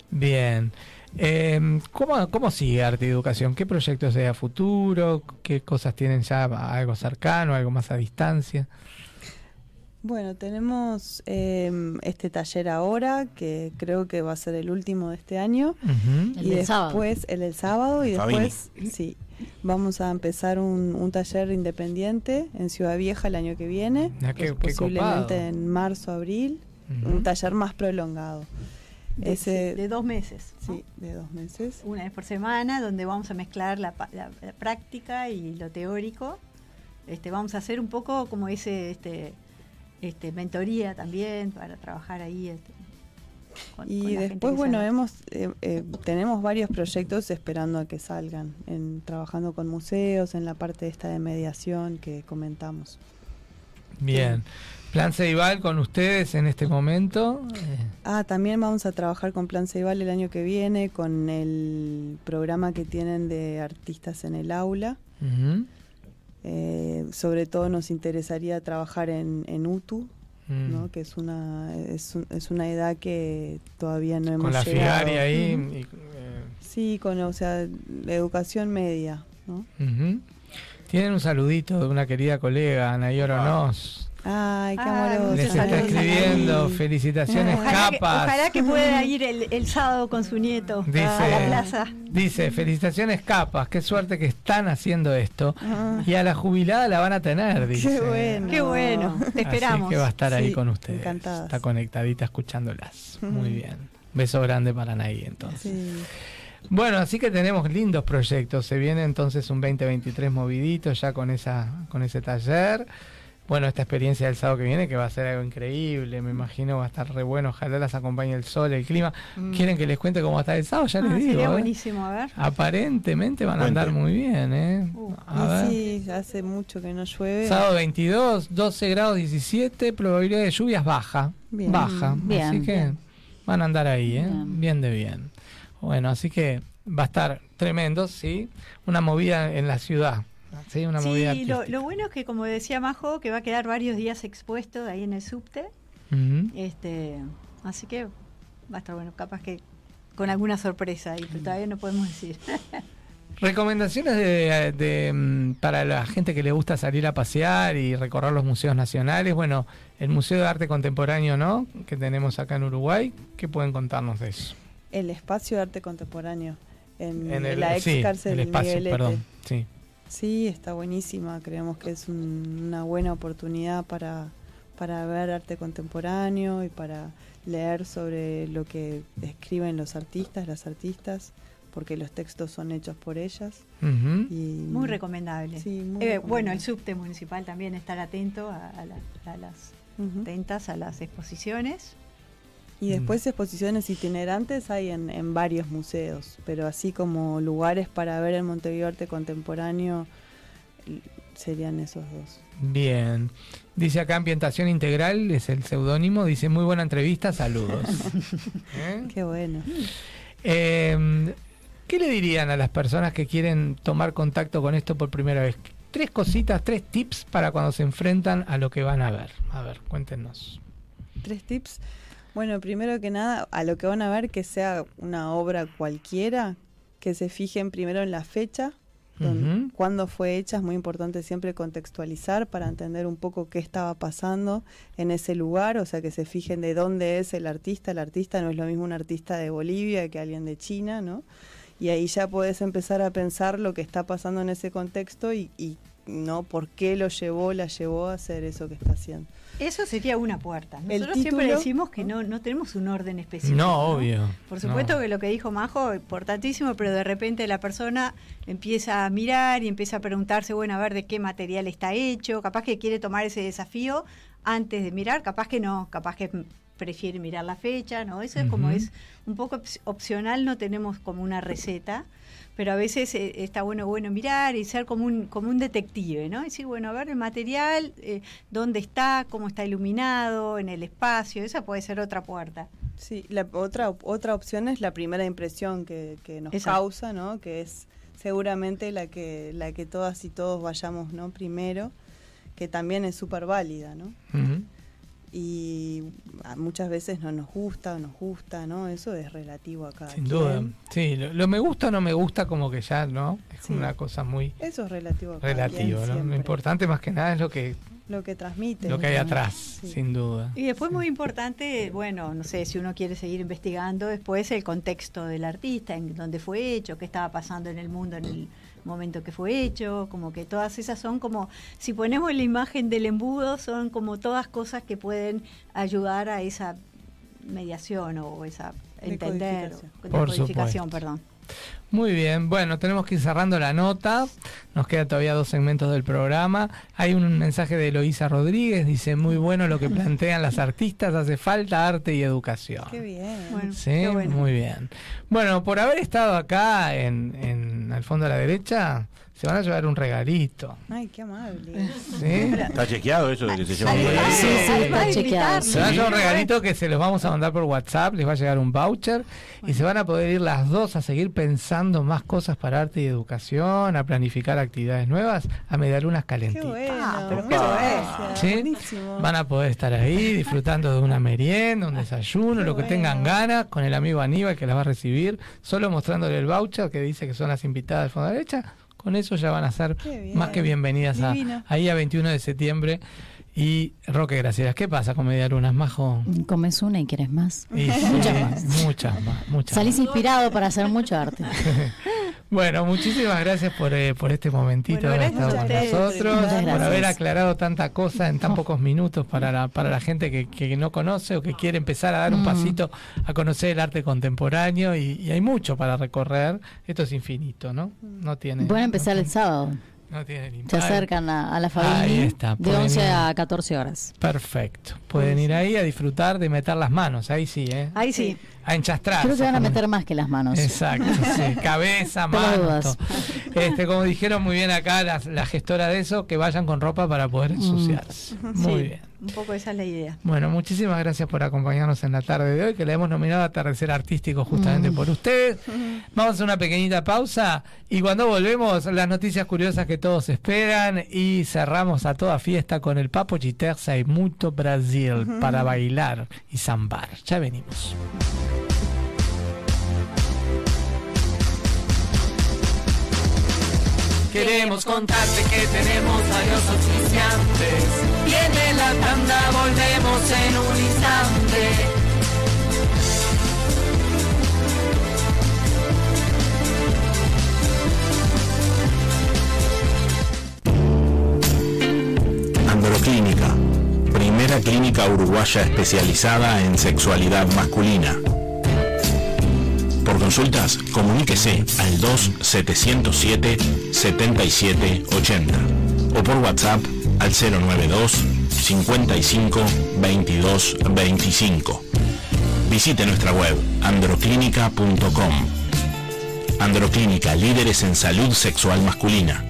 Bien. Eh, ¿cómo, ¿Cómo sigue Arte y Educación? ¿Qué proyectos hay a futuro? ¿Qué cosas tienen ya algo cercano, algo más a distancia? Bueno, tenemos eh, este taller ahora, que creo que va a ser el último de este año. Ujú. El y del sábado. después, el del sábado, y Fabini. después, sí, vamos a empezar un, un taller independiente en Ciudad Vieja el año que viene. Ah, qué- qué posiblemente copado. en marzo, abril. Un taller más prolongado. De, Ese, de dos meses. ¿no? sí, de dos meses. Una vez por semana, donde vamos a mezclar la, pa- la- la práctica y lo teórico. Este, vamos a hacer un poco como ese este, este, mentoría también para trabajar ahí. este, con- con Y después, bueno, sabe. hemos eh, eh, tenemos varios proyectos esperando a que salgan, en, trabajando con museos, en la parte esta de mediación que comentamos. Bien. Plan Ceibal con ustedes en este momento. Eh, Ah, también vamos a trabajar con Plan Ceibal el año que viene, con el programa que tienen de artistas en el aula. Eh, sobre todo nos interesaría trabajar en, en UTU, Mm. ¿no? que es una, es, un- es una edad que todavía no hemos Con la llegado. Figari ahí. Y, eh, Sí, con, o sea, la educación media, ¿no? Tienen un saludito de una querida colega, Anayor Onos. Ay, qué Ah, amoroso. Les está saludos, escribiendo. Felicitaciones, Ojalá que, capas. ojalá que pueda ir el, el sábado con su nieto a la plaza. dice, felicitaciones capas, qué suerte que están haciendo esto. Ah, Y a la jubilada la van a tener, dice. qué bueno. Qué bueno, te esperamos. Así que va a estar ahí con ustedes. encantadas. Está conectadita escuchándolas. Muy bien. Beso grande para Anaí entonces. Sí. Bueno, así que tenemos lindos proyectos. Se viene entonces un 2023 movidito ya con esa con ese taller. Bueno, esta experiencia del sábado que viene que va a ser algo increíble, me imagino va a estar re bueno, ojalá las acompañe el sol, el clima. Mm. ¿Quieren que les cuente cómo va a estar el sábado? Ya les Ah, digo. sería buenísimo, a ver. Aparentemente van a andar muy bien, ¿eh? Uh, A Y ver. sí, hace mucho que no llueve. Sábado 22, 12 grados 17, probabilidad de lluvias baja. Bien. Baja. Bien, así que bien. van a andar ahí, ¿eh? Bien. Bien de bien. Bueno, así que va a estar tremendo, ¿sí? Una movida en la ciudad. ¿Sí? Una movida Sí, lo, lo bueno es que, como decía Majo, que va a quedar varios días expuesto ahí en el subte. Este, así que va a estar bueno, capaz que con alguna sorpresa ahí, pero todavía no podemos decir. (laughs) Recomendaciones de, de, mm, para la gente que le gusta salir a pasear y recorrer los museos nacionales. Bueno, el Museo de Arte Contemporáneo, ¿no? Que tenemos acá en Uruguay. ¿Qué pueden contarnos de eso? El espacio de arte contemporáneo en, En el, la ex sí, cárcel el espacio, Miguelete. perdón. Sí. Sí, está buenísima. Creemos que es un- una buena oportunidad para, para ver arte contemporáneo y para leer sobre lo que escriben los artistas, las artistas, porque los textos son hechos por ellas. Y Muy recomendable. Sí, muy Eh, bueno, el subte municipal también estar atento a, a la- a las a las exposiciones. Y después exposiciones itinerantes hay en, en varios museos, pero así como lugares para ver el Montevideo Arte Contemporáneo serían esos dos. Bien. Dice acá Ambientación Integral, es el seudónimo. Dice muy buena entrevista, saludos. (laughs) ¿Eh? Qué bueno. Eh, ¿Qué le dirían a las personas que quieren tomar contacto con esto por primera vez? Tres cositas, tres tips para cuando se enfrentan a lo que van a ver. A ver, cuéntenos. Tres tips. Bueno, primero que nada, a lo que van a ver que sea una obra cualquiera, que se fijen primero en la fecha, don- Ujú. cuándo fue hecha, es muy importante siempre contextualizar para entender un poco qué estaba pasando en ese lugar, o sea, que se fijen de dónde es el artista. El artista no es lo mismo un artista de Bolivia que alguien de China, ¿no? Y ahí ya puedes empezar a pensar lo que está pasando en ese contexto y, y ¿no? ¿Por qué lo llevó, la llevó a hacer eso que está haciendo? Eso sería una puerta. Nosotros siempre decimos que no, no tenemos un orden específico. No, obvio. Por supuesto No. que lo que dijo Majo, importantísimo, pero de repente la persona empieza a mirar y empieza a preguntarse, bueno, a ver de qué material está hecho, capaz que quiere tomar ese desafío antes de mirar, capaz que no, capaz que prefiere mirar la fecha, ¿no? Eso es como es un poco opcional, no tenemos como una receta, pero a veces eh, está bueno bueno mirar y ser como un como un detective, ¿no? Decir, bueno, a ver el material, eh, dónde está, cómo está iluminado, en el espacio, esa puede ser otra puerta. Sí, la otra, otra opción es la primera impresión que, que nos Exacto. causa, ¿no? Que es seguramente la que, la que todas y todos vayamos, ¿no? Primero, que también es súper válida, ¿no? Ujú. Y muchas veces no nos gusta o nos gusta, ¿no? Eso es relativo a cada Sin quien. duda. Sí, lo, lo me gusta o no me gusta como que ya, ¿no? Es como Sí. una cosa muy Eso es relativo a cada relativo, quien ¿no? Lo importante más que nada es lo que Lo que transmite. lo que hay atrás, Sí. sin duda. Y después muy importante, bueno, no sé, si uno quiere seguir investigando, después el contexto del artista, en dónde fue hecho, qué estaba pasando en el mundo en el momento que fue hecho, como que todas esas son como, si ponemos la imagen del embudo, son como todas cosas que pueden ayudar a esa mediación o esa entender, Decodificación. perdón. Muy bien, bueno, tenemos que ir cerrando la nota. Nos quedan todavía dos segmentos del programa. Hay un mensaje de Eloísa Rodríguez, dice, muy bueno lo que plantean las artistas, hace falta arte y educación. Qué bien. Bueno, Sí, qué bueno. muy bien. Bueno, por haber estado acá en, en al fondo a la derecha, se van a llevar un regalito. Ay, qué amable. ¿Sí? ¿Está chequeado eso de que se lleva un regalito? sí, sí, está chequeado. Se va a llevar un regalito que se los vamos a mandar por WhatsApp, les va a llegar un voucher y se van a poder ir las dos a seguir pensando más cosas para arte y educación, a planificar actividades nuevas, a medialunas Qué calentitas. bueno. Ah, pero muchas Opa. gracias. ¿Sí? Buenísimo. Van a poder estar ahí disfrutando de una merienda, un desayuno, Qué lo que bueno. tengan ganas, con el amigo Aníbal que las va a recibir, solo mostrándole el voucher que dice que son las invitadas del fondo de la derecha. Con eso ya van a ser más que bienvenidas a, ahí a 21 de septiembre. Y Roque Gracias, ¿qué pasa con Medialunas, Majo? Comes una y quieres más. Y sí, Muchas más. Muchas más, muchas Salís más. inspirado para hacer mucho arte. (laughs) Bueno, muchísimas gracias por, eh, por este momentito Bueno, de haber gracias estado a con ustedes. nosotros, Muchas por gracias. haber aclarado tanta cosa en tan pocos minutos para la, para la gente que, que no conoce o que quiere empezar a dar un Mm. pasito a conocer el arte contemporáneo y, y hay mucho para recorrer. Esto es infinito, ¿no? No tiene. Pueden empezar el sábado. No tiene Se acercan a, a la Fabini está, de pueden 11 ir. a 14 horas. Perfecto. Pueden ir ahí a disfrutar de meter las manos. Ahí sí, ¿eh? Ahí sí. A enchastrar. Creo que van a meter más que las manos. Exacto, sí. (laughs) cabeza, manos. Este, como dijeron muy bien acá las- la, gestora de eso, que vayan con ropa para poder ensuciarse. Muy Sí, bien. Un poco esa es la idea. Bueno, muchísimas gracias por acompañarnos en la tarde de hoy, que le hemos nominado a Atardecer Artístico justamente Mm. por ustedes. (laughs) Vamos a hacer una pequeñita pausa y cuando volvemos, las noticias curiosas que todos esperan y cerramos a toda fiesta con el Papo Chiterza y Mucho Brasil para bailar y zambar. Ya venimos. Queremos contarte que tenemos varios oficiantes. Viene la tanda, volvemos en un instante. Androclínica, primera clínica uruguaya especializada en sexualidad masculina. Por consultas, comuníquese al 2707-7780 o por WhatsApp al 092 55 22 25. Visite nuestra web androclínica.com. Androclínica, líderes en salud sexual masculina.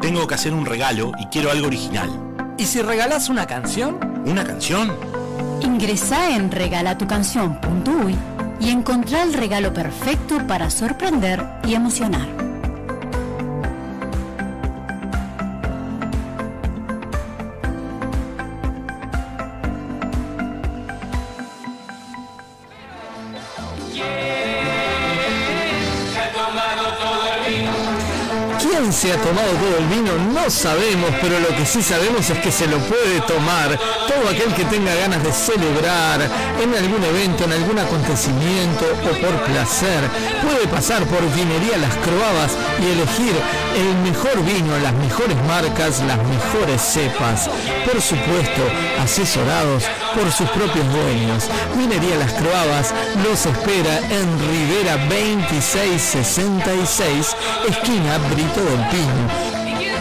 Tengo que hacer un regalo y quiero algo original. ¿Y si regalás una canción? ¿Una canción? Ingresá en regalatucanción.uy y encontrá el regalo perfecto para sorprender y emocionar. Se ha tomado todo el vino. ¿Quién quién se ha tomado todo el vino no sabemos, pero lo que sí sabemos es que se lo puede tomar todo aquel que tenga ganas de celebrar en algún evento, en algún acontecimiento o por placer. Puede pasar por Vinería Las Croabas y elegir el mejor vino, las mejores marcas, las mejores cepas. Por supuesto, asesorados por sus propios dueños. Vinería Las Croabas los espera en Rivera 2666, esquina Brito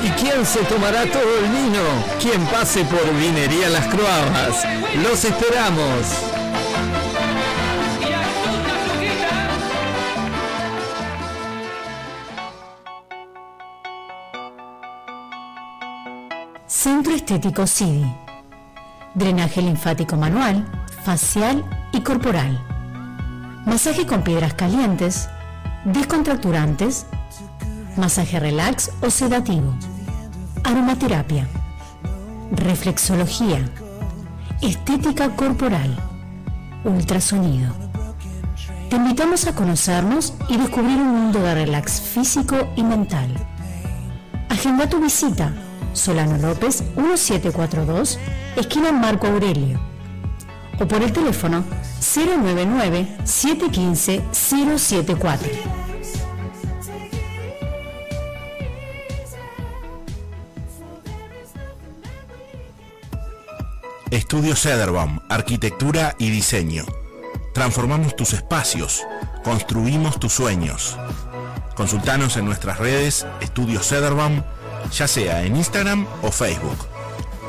¿Y quién se tomará todo el vino? Quien pase por Vinería Las Croabas. Los esperamos. Centro Estético CIDI. Drenaje linfático manual, facial y corporal. Masaje con piedras calientes, descontracturantes, masaje relax o sedativo. Aromaterapia. Reflexología. Estética corporal. Ultrasonido. Te invitamos a conocernos y descubrir un mundo de relax físico y mental. Agenda tu visita. Solano López 1742, esquina Marco Aurelio. O por el teléfono 099 715 074. Estudio Cederbaum, Arquitectura y Diseño. Transformamos tus espacios, construimos tus sueños. Consultanos en nuestras redes Estudio Cederbaum, ya sea en Instagram o Facebook.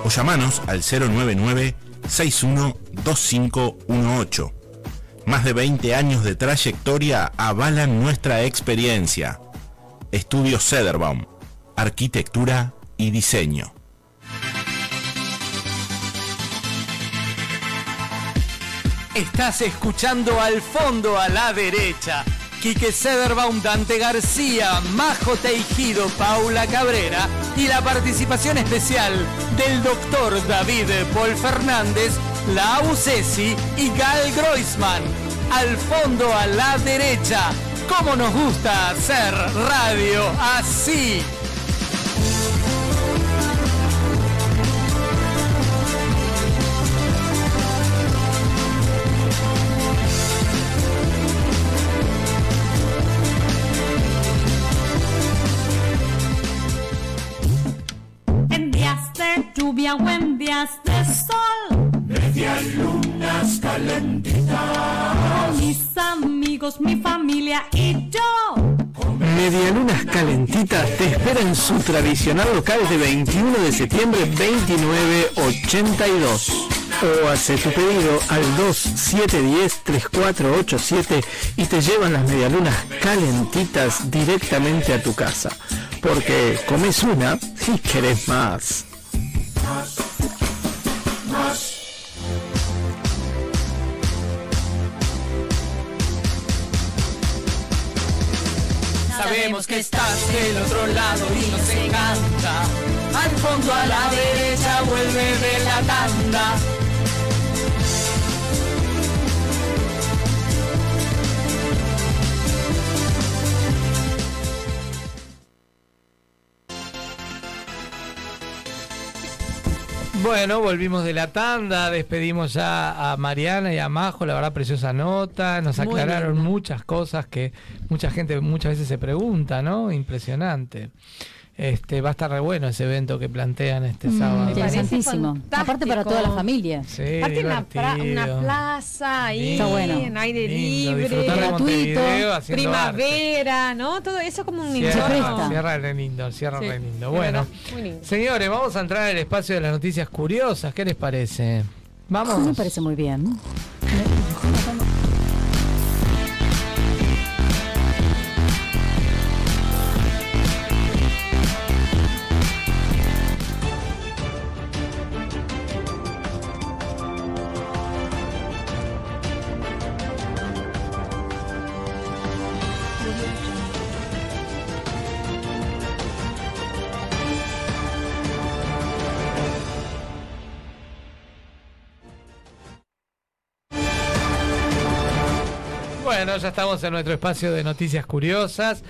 O llamanos al 099-612518. Más de 20 años de trayectoria avalan nuestra experiencia. Estudio Cederbaum, Arquitectura y Diseño. Estás escuchando al fondo a la derecha. Quique Sederbaum, Dante García, Majo Teijido, Paula Cabrera y la participación especial del doctor David Paul Fernández, Lau Cesi y Gal Groisman. Al fondo a la derecha. ¿Cómo nos gusta hacer radio así? Lluvia o en días de sol. Medialunas calentitas. Mis amigos, mi familia y yo. Medialunas Calentitas te espera en su tradicional local de 21 de septiembre 2982. O hace tu pedido al 2710-3487 y te llevan las medialunas calentitas directamente a tu casa. Porque comes una y querés más. Sabemos que estás del otro lado y nos encanta. Al fondo a la derecha vuelve de la tanda. Bueno, volvimos de la tanda, despedimos ya a Mariana y a Majo, la verdad preciosa nota, nos aclararon muchas cosas que mucha gente muchas veces se pregunta, ¿no? Impresionante. Este va a estar re bueno ese evento que plantean este Mm, sábado. interesantísimo. Aparte para toda la familia. Sí, Aparte una, una plaza ahí, Está bueno. en aire Lindo, libre, haciendo primavera, ¿no? Todo eso como un Cierra, entorno. cierra re lindo, cierra Sí, re lindo. es Bueno, verdad, muy lindo. señores, vamos a entrar al espacio de las noticias curiosas. ¿Qué les parece? Vamos. Me parece muy bien. Bueno, ya estamos en nuestro espacio de noticias curiosas.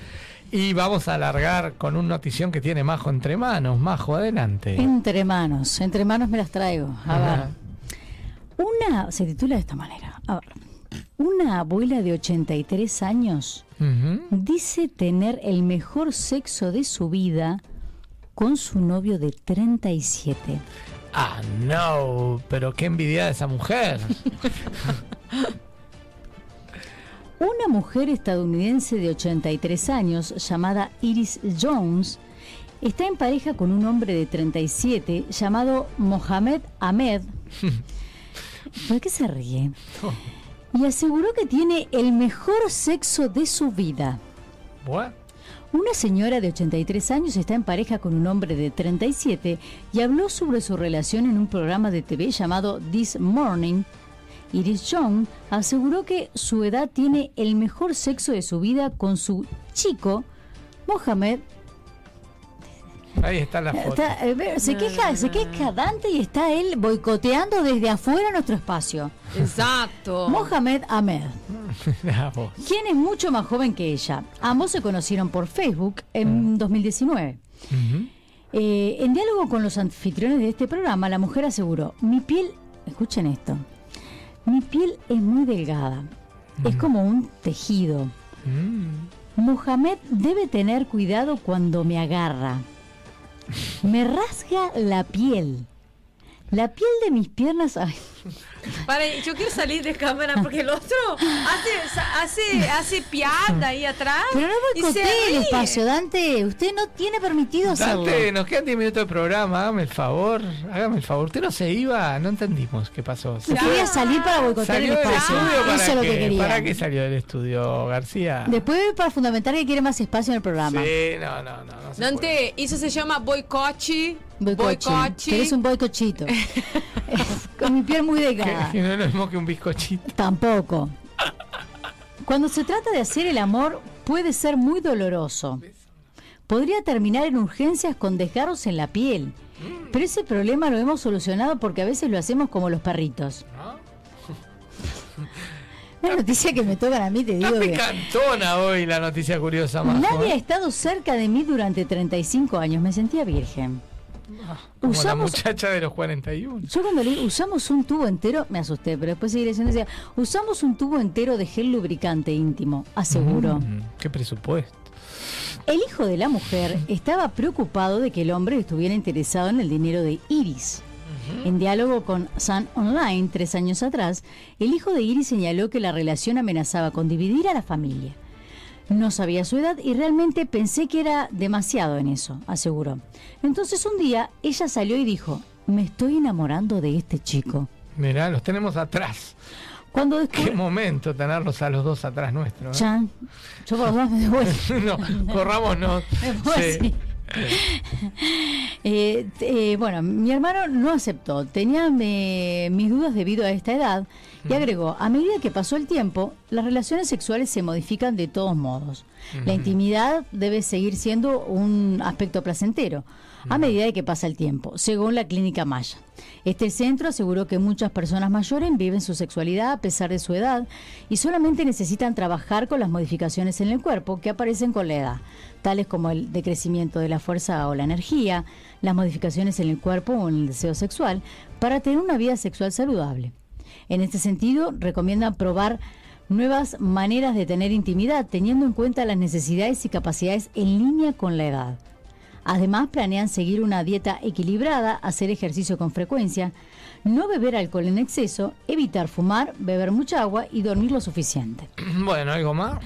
Y vamos a alargar con un notición que tiene Majo entre manos. Majo, adelante. Entre manos, entre manos me las traigo. A ver. Una, se titula de esta manera. A ver. Una abuela de 83 años dice tener el mejor sexo de su vida con su novio de 37. Ah, no, pero qué envidiada esa mujer. (laughs) Una mujer estadounidense de 83 años llamada Iris Jones está en pareja con un hombre de 37 llamado Mohamed Ahmed. (laughs) ¿Por qué se ríe? Y aseguró que tiene el mejor sexo de su vida. Una señora de 83 años está en pareja con un hombre de 37 y habló sobre su relación en un programa de TV llamado This Morning. Iris Young aseguró que su edad tiene el mejor sexo de su vida con su chico, Mohamed. Ahí está la foto. Está, eh, se, queja, se queja Dante y está él boicoteando desde afuera nuestro espacio. Exacto. Mohamed Ahmed. (laughs) Ah, quien es mucho más joven que ella. Ambos se conocieron por Facebook en 2019. Eh, en diálogo con los anfitriones de este programa, la mujer aseguró, mi piel, escuchen esto, mi piel es muy delgada, es como un tejido. Mohamed debe tener cuidado cuando me agarra. Me rasga la piel. La piel de mis piernas... ay, Para, yo quiero salir de cámara porque el hace, hace, hace piada ahí atrás. Pero no boicotee el espacio, Dante. Usted no tiene permitido hacerlo. Dante, nos quedan 10 minutos de programa, hágame el favor, hágame el favor. Usted no se iba, no entendimos qué pasó. Yo quería salir para boicotear el ¿Salió del espacio. Eso es lo qué? que quería. ¿Para qué salió del estudio, García? Después para fundamentar que quiere más espacio en el programa. Sí, no, no, no. Dante, eso se llama boicote. Boicoche. Boicote. Querés un boicochito. (laughs) (laughs) Con mi piel muy delgada. Que no es lo mismo que un bizcochito. Tampoco. Cuando se trata de hacer el amor, puede ser muy doloroso. Podría terminar en urgencias con desgarros en la piel. Pero ese problema lo hemos solucionado porque a veces lo hacemos como los perritos. Una noticia que me tocan a mí, te digo Está que... picantona hoy la noticia curiosa, Majo. Nadie ha ¿eh? estado cerca de mí durante 35 años. Me sentía virgen. Como la muchacha de los 41. Yo cuando leí usamos un tubo entero, me asusté, pero después seguí leyendo y decía, usamos un tubo entero de gel lubricante íntimo, aseguró. Mm, qué presupuesto. El hijo de la mujer estaba preocupado de que el hombre estuviera interesado en el dinero de Iris. En diálogo con Sun Online tres años atrás, el hijo de Iris señaló que la relación amenazaba con dividir a la familia. No sabía su edad y realmente pensé que era demasiado en eso, aseguró. Entonces un día ella salió y dijo, me estoy enamorando de este chico. Mirá, los tenemos atrás. Cuando Qué momento tenerlos a los dos atrás nuestro. ¿eh? Chan, yo por dos me devuelvo. (laughs) no, (laughs) voy Sí. así. (laughs) Eh, eh, bueno, mi hermano no aceptó. Tenía eh, mis dudas debido a esta edad y agregó, a medida que pasó el tiempo, las relaciones sexuales se modifican de todos modos. La intimidad debe seguir siendo un aspecto placentero a medida de que pasa el tiempo, según la clínica Maya. Este centro aseguró que muchas personas mayores viven su sexualidad a pesar de su edad y solamente necesitan trabajar con las modificaciones en el cuerpo que aparecen con la edad, tales como el decrecimiento de la fuerza o la energía, las modificaciones en el cuerpo o en el deseo sexual, para tener una vida sexual saludable. En este sentido, recomiendan probar nuevas maneras de tener intimidad, teniendo en cuenta las necesidades y capacidades en línea con la edad. Además, planean seguir una dieta equilibrada, hacer ejercicio con frecuencia, no beber alcohol en exceso, evitar fumar, beber mucha agua y dormir lo suficiente. (clears throat) Bueno, ¿algo más?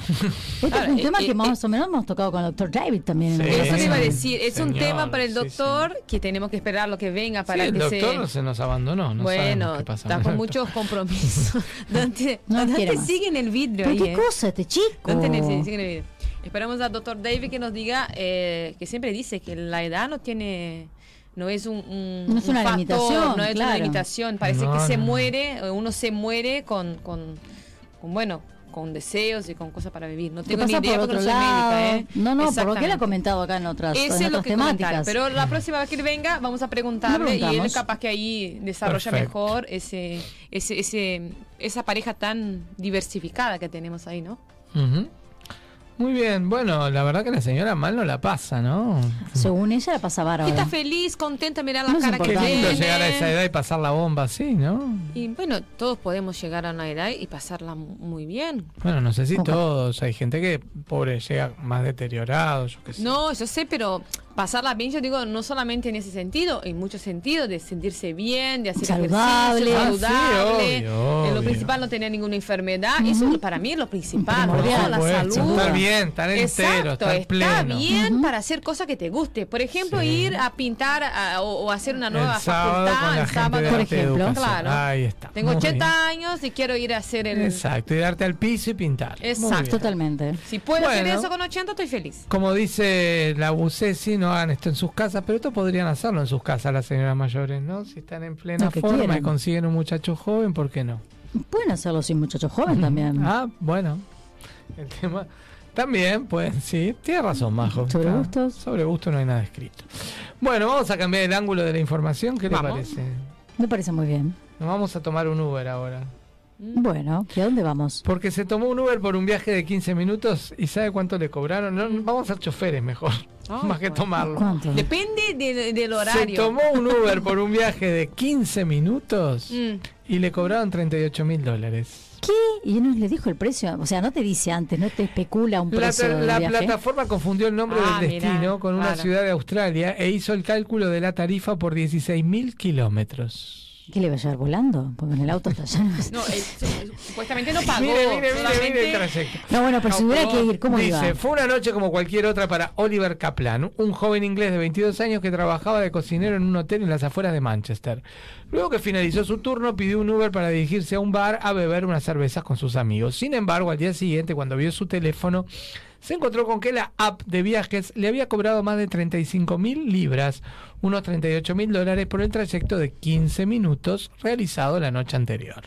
Este es un eh, tema eh, que más o menos hemos tocado con el doctor David también. en el Eso te programa. iba a decir, es un Señor, tema para el sí, doctor que tenemos que esperar lo que venga para Sí, el que doctor se... se... nos abandonó. No bueno, qué pasa. está con muchos compromisos. (laughs) (laughs) Dante, No Dante sigue en el vidrio ¿Pero ahí, qué eh. cosa este chico? Dante sí, sigue en el vidrio. Esperamos al doctor David que nos diga, eh, que siempre dice que la edad no tiene... No es un, un- No es un una factor, limitación, no es una limitación. Parece No, que se no, muere, eh, uno se muere con, con, con, bueno, con deseos y con cosas para vivir. No ¿Qué tengo ni idea por otro lado? médica, ¿eh? No, no, por lo que él ha comentado acá en otras, Eso en es otras lo que temáticas. Pero la próxima vez que él venga, vamos a preguntarle Le y él capaz que ahí desarrolla Perfecto. mejor ese, ese, ese, esa pareja tan diversificada que tenemos ahí, ¿no? Muy bien, bueno, la verdad que la señora mal no la pasa, ¿no? Según ella la pasa bárbaro. Está feliz, contenta, mirar la No cara que Qué lindo tiene. llegar a esa edad y pasar la bomba así, ¿no? Y bueno, todos podemos llegar a una edad y pasarla mu- muy bien. Bueno, no sé si todos, hay gente que, pobre, llega más deteriorado, yo qué sé. No, yo sé, pero pasarla bien, yo digo, no solamente en ese sentido, en muchos sentidos, de sentirse bien, de hacer Saludable. ejercicio, Ah, sí, saludable. obvio, Eh, Lo principal no tener ninguna enfermedad. Eso para mí es lo principal. La salud. estar bien, estar entero, Exacto, estar está pleno. bien para hacer cosas que te guste. Por ejemplo, ir a pintar a- o, o hacer una nueva el sábado facultad con la el gente sábado, de por ejemplo. Claro. Ahí está. Tengo Muy 80 años y quiero ir a hacer el. Exacto, y darte al piso y pintar. Exacto. Totalmente. Si puedo hacer eso con 80, estoy feliz. Como dice la Bucesi, no hagan esto en sus casas, pero esto podrían hacerlo en sus casas las señoras mayores, ¿no? Si están en plena forma y consiguen un muchacho joven, ¿por qué no? Pueden hacerlo sin muchachos jóvenes también. Ah, bueno. El tema también, pues sí, tiene razón, Majo. Sobre Está- gustos. Sobre gusto no hay nada escrito. Bueno, vamos a cambiar el ángulo de la información, ¿qué le parece? Me parece muy bien. Nos vamos a tomar un Uber ahora. Bueno, ¿y a dónde vamos? Porque se tomó un Uber por un viaje de 15 minutos y ¿sabe cuánto le cobraron? No, vamos a ser choferes mejor, (laughs) más que tomarlo. ¿Cuánto? Depende de- del Se horario. tomó un Uber por un viaje de 15 minutos (laughs) Mm. y le cobraron 38 mil dólares. ¿Qué? Y no le dijo el precio. O sea, no te dice antes, no te especula un La, precio del la viaje. plataforma confundió el nombre Ah, del mirá, destino con una claro. ciudad de Australia e hizo el cálculo de la tarifa por 16 mil kilómetros. ¿Qué le va a llevar volando? Porque en el auto está lleno. (laughs) No, su- supuestamente no pagó. Mire, mire, mire, solamente- mire el trayecto. No, bueno, pero si hubiera que ir, ¿cómo Dice, iba? fue una noche como cualquier otra para Oliver Kaplan, un joven inglés de 22 años que trabajaba de cocinero en un hotel en las afueras de Manchester. Luego que finalizó su turno, pidió un Uber para dirigirse a un bar a beber unas cervezas con sus amigos. Sin embargo, al día siguiente, cuando vio su teléfono, se encontró con que la app de viajes le había cobrado más de 35 mil libras, unos 38 mil dólares por el trayecto de 15 minutos realizado la noche anterior.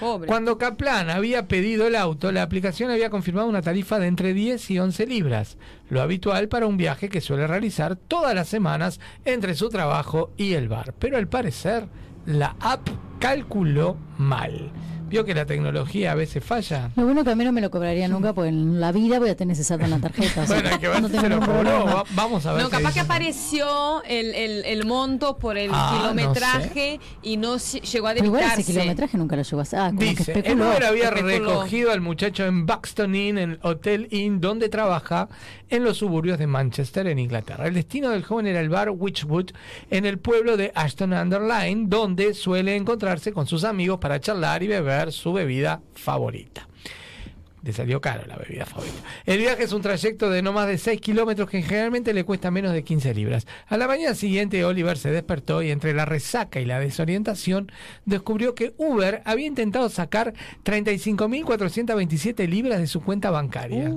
Pobre. Cuando Kaplan había pedido el auto, la aplicación había confirmado una tarifa de entre 10 y 11 libras, lo habitual para un viaje que suele realizar todas las semanas entre su trabajo y el bar. Pero al parecer, la app calculó mal. ¿Vio que la tecnología a veces falla? Lo bueno que a mí no me lo cobraría nunca, porque en la vida voy a tener ese saldo en la tarjeta. o sea, Bueno, que no se lo cobró. Va- Vamos a ver. No, capaz que apareció el, el, el monto por el Ah, kilometraje y no llegó a Pero igual ese debitarse. kilometraje nunca lo llegó a hacer. Ah, como que Dice, el. Uber había Especuló. recogido al muchacho en Buxton Inn, en el Hotel Inn, donde trabaja en los suburbios de Manchester, en Inglaterra. El destino del joven era el bar Witchwood, en el pueblo de Ashton Under Lyne, donde suele encontrarse con sus amigos para charlar y beber su bebida favorita. Le salió caro la bebida favorita. El viaje es un trayecto de no más de 6 kilómetros que generalmente le cuesta menos de 15 libras. A la mañana siguiente Oliver se despertó y entre la resaca y la desorientación descubrió que Uber había intentado sacar 35.427 libras de su cuenta bancaria.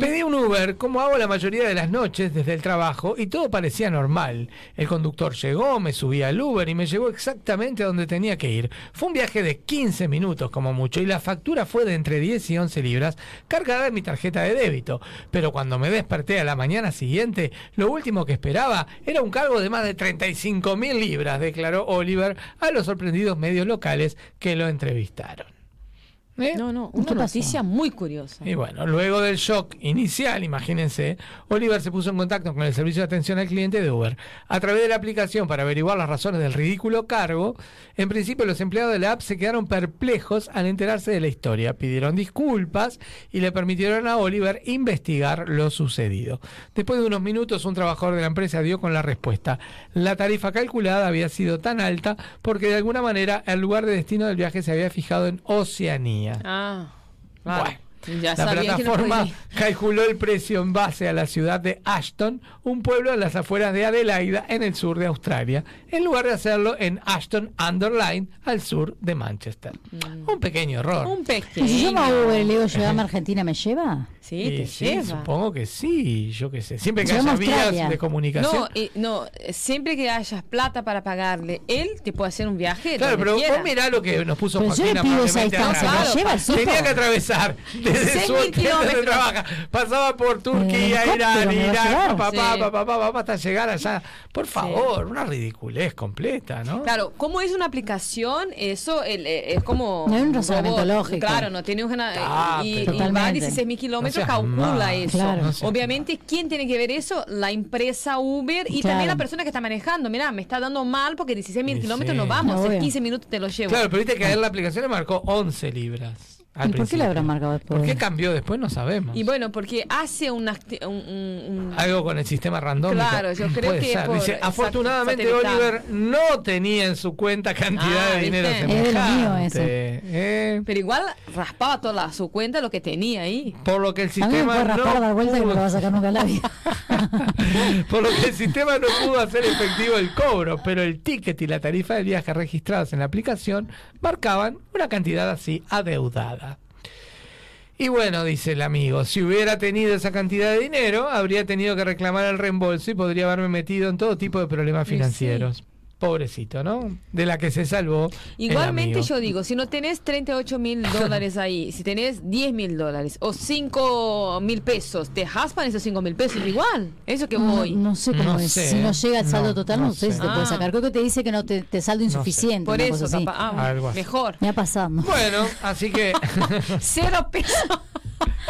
Pedí un Uber, como hago la mayoría de las noches desde el trabajo, y todo parecía normal. El conductor llegó, me subí al Uber y me llevó exactamente a donde tenía que ir. Fue un viaje de 15 minutos como mucho, y la factura fue de entre 10 y 11 libras, cargada en mi tarjeta de débito. Pero cuando me desperté a la mañana siguiente, lo último que esperaba era un cargo de más de 35 mil libras, declaró Oliver a los sorprendidos medios locales que lo entrevistaron. ¿Eh? No, no, ¿Qué una noticia muy curiosa. Y bueno, luego del shock inicial, imagínense, Oliver se puso en contacto con el servicio de atención al cliente de Uber a través de la aplicación para averiguar las razones del ridículo cargo. En principio, los empleados de la app se quedaron perplejos al enterarse de la historia, pidieron disculpas y le permitieron a Oliver investigar lo sucedido. Después de unos minutos, un trabajador de la empresa dio con la respuesta. La tarifa calculada había sido tan alta porque de alguna manera el lugar de destino del viaje se había fijado en Oceanía. Ah, claro. Bueno. Ya la no plataforma (laughs) calculó el precio en base a la ciudad de Ashton, un pueblo en las afueras de Adelaida, en el sur de Australia, en lugar de hacerlo en Ashton Under Lyne, al sur de Manchester. Un pequeño error. Mm. Un ¿Y pequeño. si yo me hago Uber y le digo, llegame a (laughs) Argentina, me lleva? Sí, Y te sí, lleva. supongo que sí, yo qué sé. Siempre que haya a vías de comunicación. No, eh, no, siempre que hayas plata para pagarle, él te puede hacer un viaje. Claro, donde pero quiera. vos mirá lo que nos puso Pero yo le pido esa distancia. ¿me lleva al Tenía que atravesar de Desde 16.000 su hotel donde kilómetros. trabaja. Pasaba por Turquía, Irán, llevar. papá, papá, papá, papá, hasta llegar allá. Por favor, una ridiculez completa, ¿no? Claro, como es una aplicación, eso el- eh, es como. No hay un razonamiento robot. lógico. Claro, no tiene una. Ah, y, y va a Totalmente. 16 mil kilómetros, No calcula mal, eso. Claro. no Obviamente, ¿quién tiene que ver eso? La empresa Uber y Claro. también la persona que está manejando. Mira, me está dando mal porque 16 mil Y kilómetros sí. no vamos, No, en obvio. 15 minutos te lo llevo. Claro, pero viste que a él la aplicación le marcó 11 libras. Al ¿Y por qué le habrá marcado después? ¿Por qué cambió después? No sabemos. Y bueno, porque hace una, un, un- un- Algo con el sistema randómico. Claro, yo creo Puede que ser. por Dice, sat- afortunadamente satelital. Oliver no tenía en su cuenta cantidad Ah, de dinero semejante. Lo mío eso. Eh, Pero igual raspaba toda la- su cuenta lo que tenía ahí. por lo que el A mí me sistema puede raspar, no dar vuelta y no pudo- lo va a sacar nunca la (laughs) vida. por lo que el sistema no pudo hacer efectivo el cobro, pero el ticket y la tarifa de viaje registrados en la aplicación marcaban una cantidad así adeudada. Y bueno, dice el amigo, si hubiera tenido esa cantidad de dinero, habría tenido que reclamar el reembolso y podría haberme metido en todo tipo de problemas sí. Pobrecito, ¿no? De la que se salvó. el Igualmente amigo. yo digo, si no tenés 38 mil (laughs) dólares ahí, si tenés 10 mil dólares o 5 mil pesos, te jaspan esos 5 mil pesos igual. Eso que No, voy. no sé cómo No es. sé, si no llega al saldo no, total, no no, sé si te sé. puede Ah. sacar. Creo que te dice que no te, te saldo insuficiente. Por eso, capaz, ah, mejor. Me ha pasado. Bueno, así que (laughs) Cero pesos. (laughs)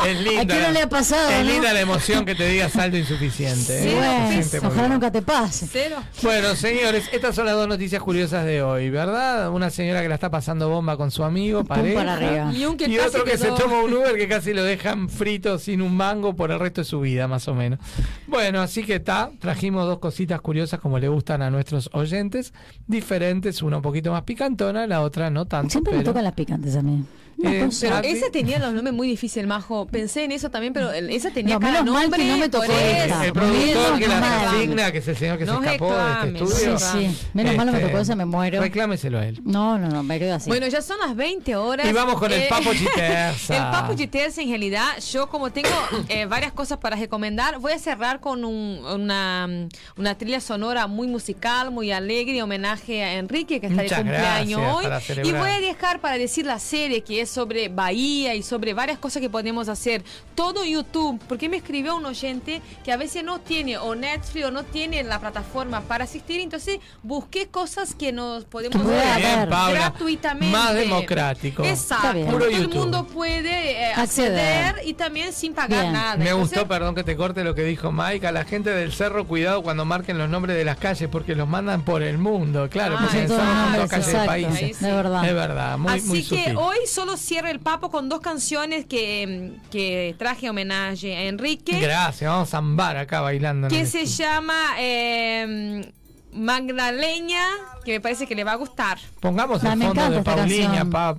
es linda. ¿A qué no le ha pasado, Es no? linda la emoción que te diga saldo insuficiente. Sí, ¿eh? siente muy ojalá nunca te pase. Cero. Bueno, señores, estas son las dos noticias curiosas de hoy, ¿verdad? Una señora que la está pasando bomba con su amigo, pareja. para arriba. Y un que y otro que quedó- se toma un Uber que casi lo dejan frito sin un mango por el resto de su vida, más o menos. Bueno, así que está, trajimos dos cositas curiosas como le gustan a nuestros oyentes, diferentes, una un poquito más picantona, la otra no tanto. Siempre me tocan las picantes a mí. Eh. Pero sí. esa tenía los nombres muy difíciles, Majo. Pensé en eso también, pero esa tenía No, cada menos mal que nombre. no me tocó eso. el productor Menos que la mal. asigna, que es el señor que No se escapó de este estudio. Sí, sí. Menos mal no me Este, tocó esa, me muero. Reclámeselo a él. No, no, no, me quedo así. Bueno, ya son las 20 horas. Y vamos con el Papo (laughs) Chiterza. el Papo Chiterza, en realidad, yo como tengo eh, varias cosas para recomendar, voy a cerrar con un- una, una trilla sonora muy musical, muy alegre, homenaje a Enrique, que está Muchas de cumpleaños hoy. Y voy a dejar para decir la serie que es sobre Bahía y sobre varias cosas que podemos hacer. Todo YouTube, porque me escribió un oyente que a veces no tiene o Netflix o no tiene la plataforma para asistir, entonces busqué cosas que nos podemos hacer gratuitamente. Más democrático. Exacto. Todo YouTube. el mundo puede eh, Acceder. acceder y también sin pagar Bien. nada. Me Entonces, gustó, perdón que te corte lo que dijo Mike, a la gente del cerro, cuidado cuando marquen los nombres de las calles, porque los mandan por el mundo, claro, Ah, nombres calles de países. Sí. de verdad. Es verdad, muy, Así muy que sutil. hoy solo cierra el papo con dos canciones que, que traje homenaje a Enrique. Gracias, vamos a zambar acá bailando. que se estudio. llama eh, Magdaleña, que me parece que le va a gustar. Pongamos Ah, el me fondo de Pauliña, canción. pa.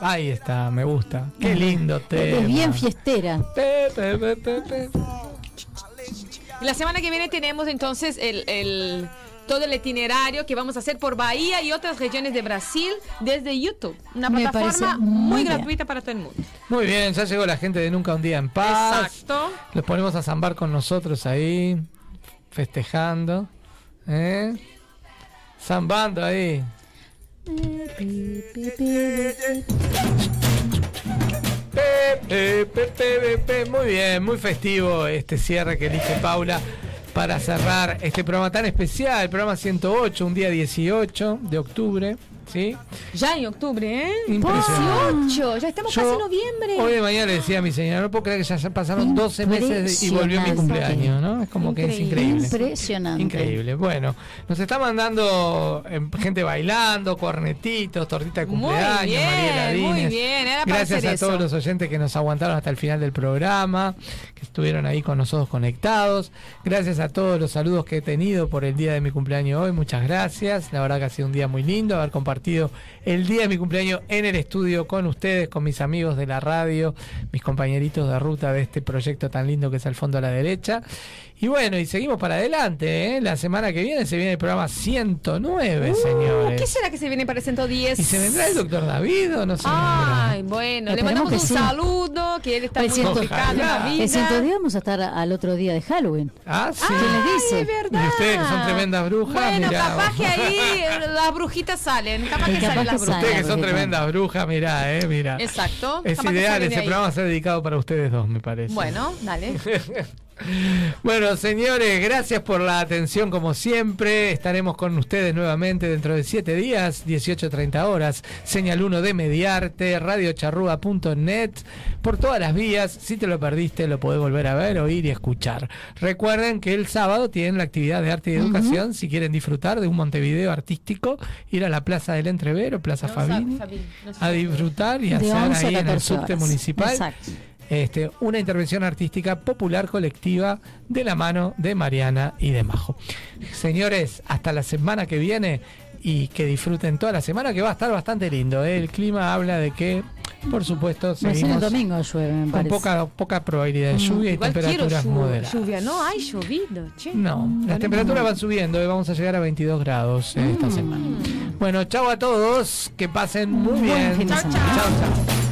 Ahí está, me gusta. Qué lindo tema. Es bien fiestera. Pe, pe, pe, la semana que viene tenemos entonces el, el- todo el itinerario que vamos a hacer por Bahía y otras regiones de Brasil desde YouTube. Una Me plataforma muy, gratuita para todo el mundo. Muy bien, ya llegó la gente de Nunca un Día en Paz. Exacto. Los ponemos a zambar con nosotros ahí, festejando. ¿eh? Zambando ahí. Pe, pe, pe, pe, pe, pe. Muy bien, muy festivo este cierre que elige Paula para cerrar este programa tan especial, el programa 108, un día 18 de octubre. ¿Sí? Ya en octubre, ¿eh? Impresionante. 18, ya estamos Yo casi en noviembre. Hoy de mañana le decía a mi señora, no puedo creer que ya pasaron 12 meses y volvió mi cumpleaños, ¿no? Es como que es increíble. Impresionante. Increíble. Bueno, nos está mandando eh, gente bailando, cornetitos, tortita de Muy cumpleaños, bien, Mariela muy Dínez. bien, era para Gracias hacer a todos eso. los oyentes que nos aguantaron hasta el final del programa, que estuvieron ahí con nosotros conectados. Gracias a todos los saludos que he tenido por el día de mi cumpleaños hoy. Muchas gracias. La verdad que ha sido un día muy lindo haber compartido el día de mi cumpleaños en el estudio con ustedes, con mis amigos de la radio, mis compañeritos de ruta de este proyecto tan lindo que es Al Fondo a la Derecha. Y bueno, y seguimos para adelante, ¿eh? La semana que viene se viene el programa 109, señores. Uh, ¿Qué será que se viene para el 110? ¿Y se vendrá el doctor David o no se Ay, bueno, le mandamos un sí. saludo, que él está El muy ciento- complicado en la vida. el 110 vamos a estar al otro día de Halloween. Ah, sí. ¿Quién les dice? verdad. Y ustedes que son tremendas brujas, Bueno, mirá. capaz que ahí las brujitas salen, capaz que capaz salen que las brujas. Ustedes que son tremendas brujas, mirá, eh, mirá. Exacto. Es capaz ideal, ese ahí. programa va a ser dedicado para ustedes dos, me parece. Bueno, dale. (laughs) Bueno, señores, gracias por la atención como siempre. Estaremos con ustedes nuevamente dentro de siete días, 18.30 horas. Señal 1 de Mediarte, radiocharruga.net, por todas las vías. Si te lo perdiste, lo podés volver a ver, oír y escuchar. Recuerden que el sábado tienen la actividad de arte y educación. Si quieren disfrutar de un Montevideo artístico, ir a la Plaza del Entrevero, Plaza Fabini, a disfrutar y hacer 11 a ahí en el 14 subte horas. municipal Exacto. Este, una intervención artística popular colectiva de la mano de Mariana y de Majo. Señores, hasta la semana que viene y que disfruten toda la semana que va a estar bastante lindo. ¿eh? El clima habla de que, por supuesto, el seguimos domingo llueve, me con poca, poca probabilidad de lluvia y temperaturas llu- moderadas. lluvia. No, hay llovido, che. No, las temperaturas van subiendo y vamos a llegar a 22 grados eh, esta semana. Bueno, chao a todos, que pasen muy bien. Chao, chao.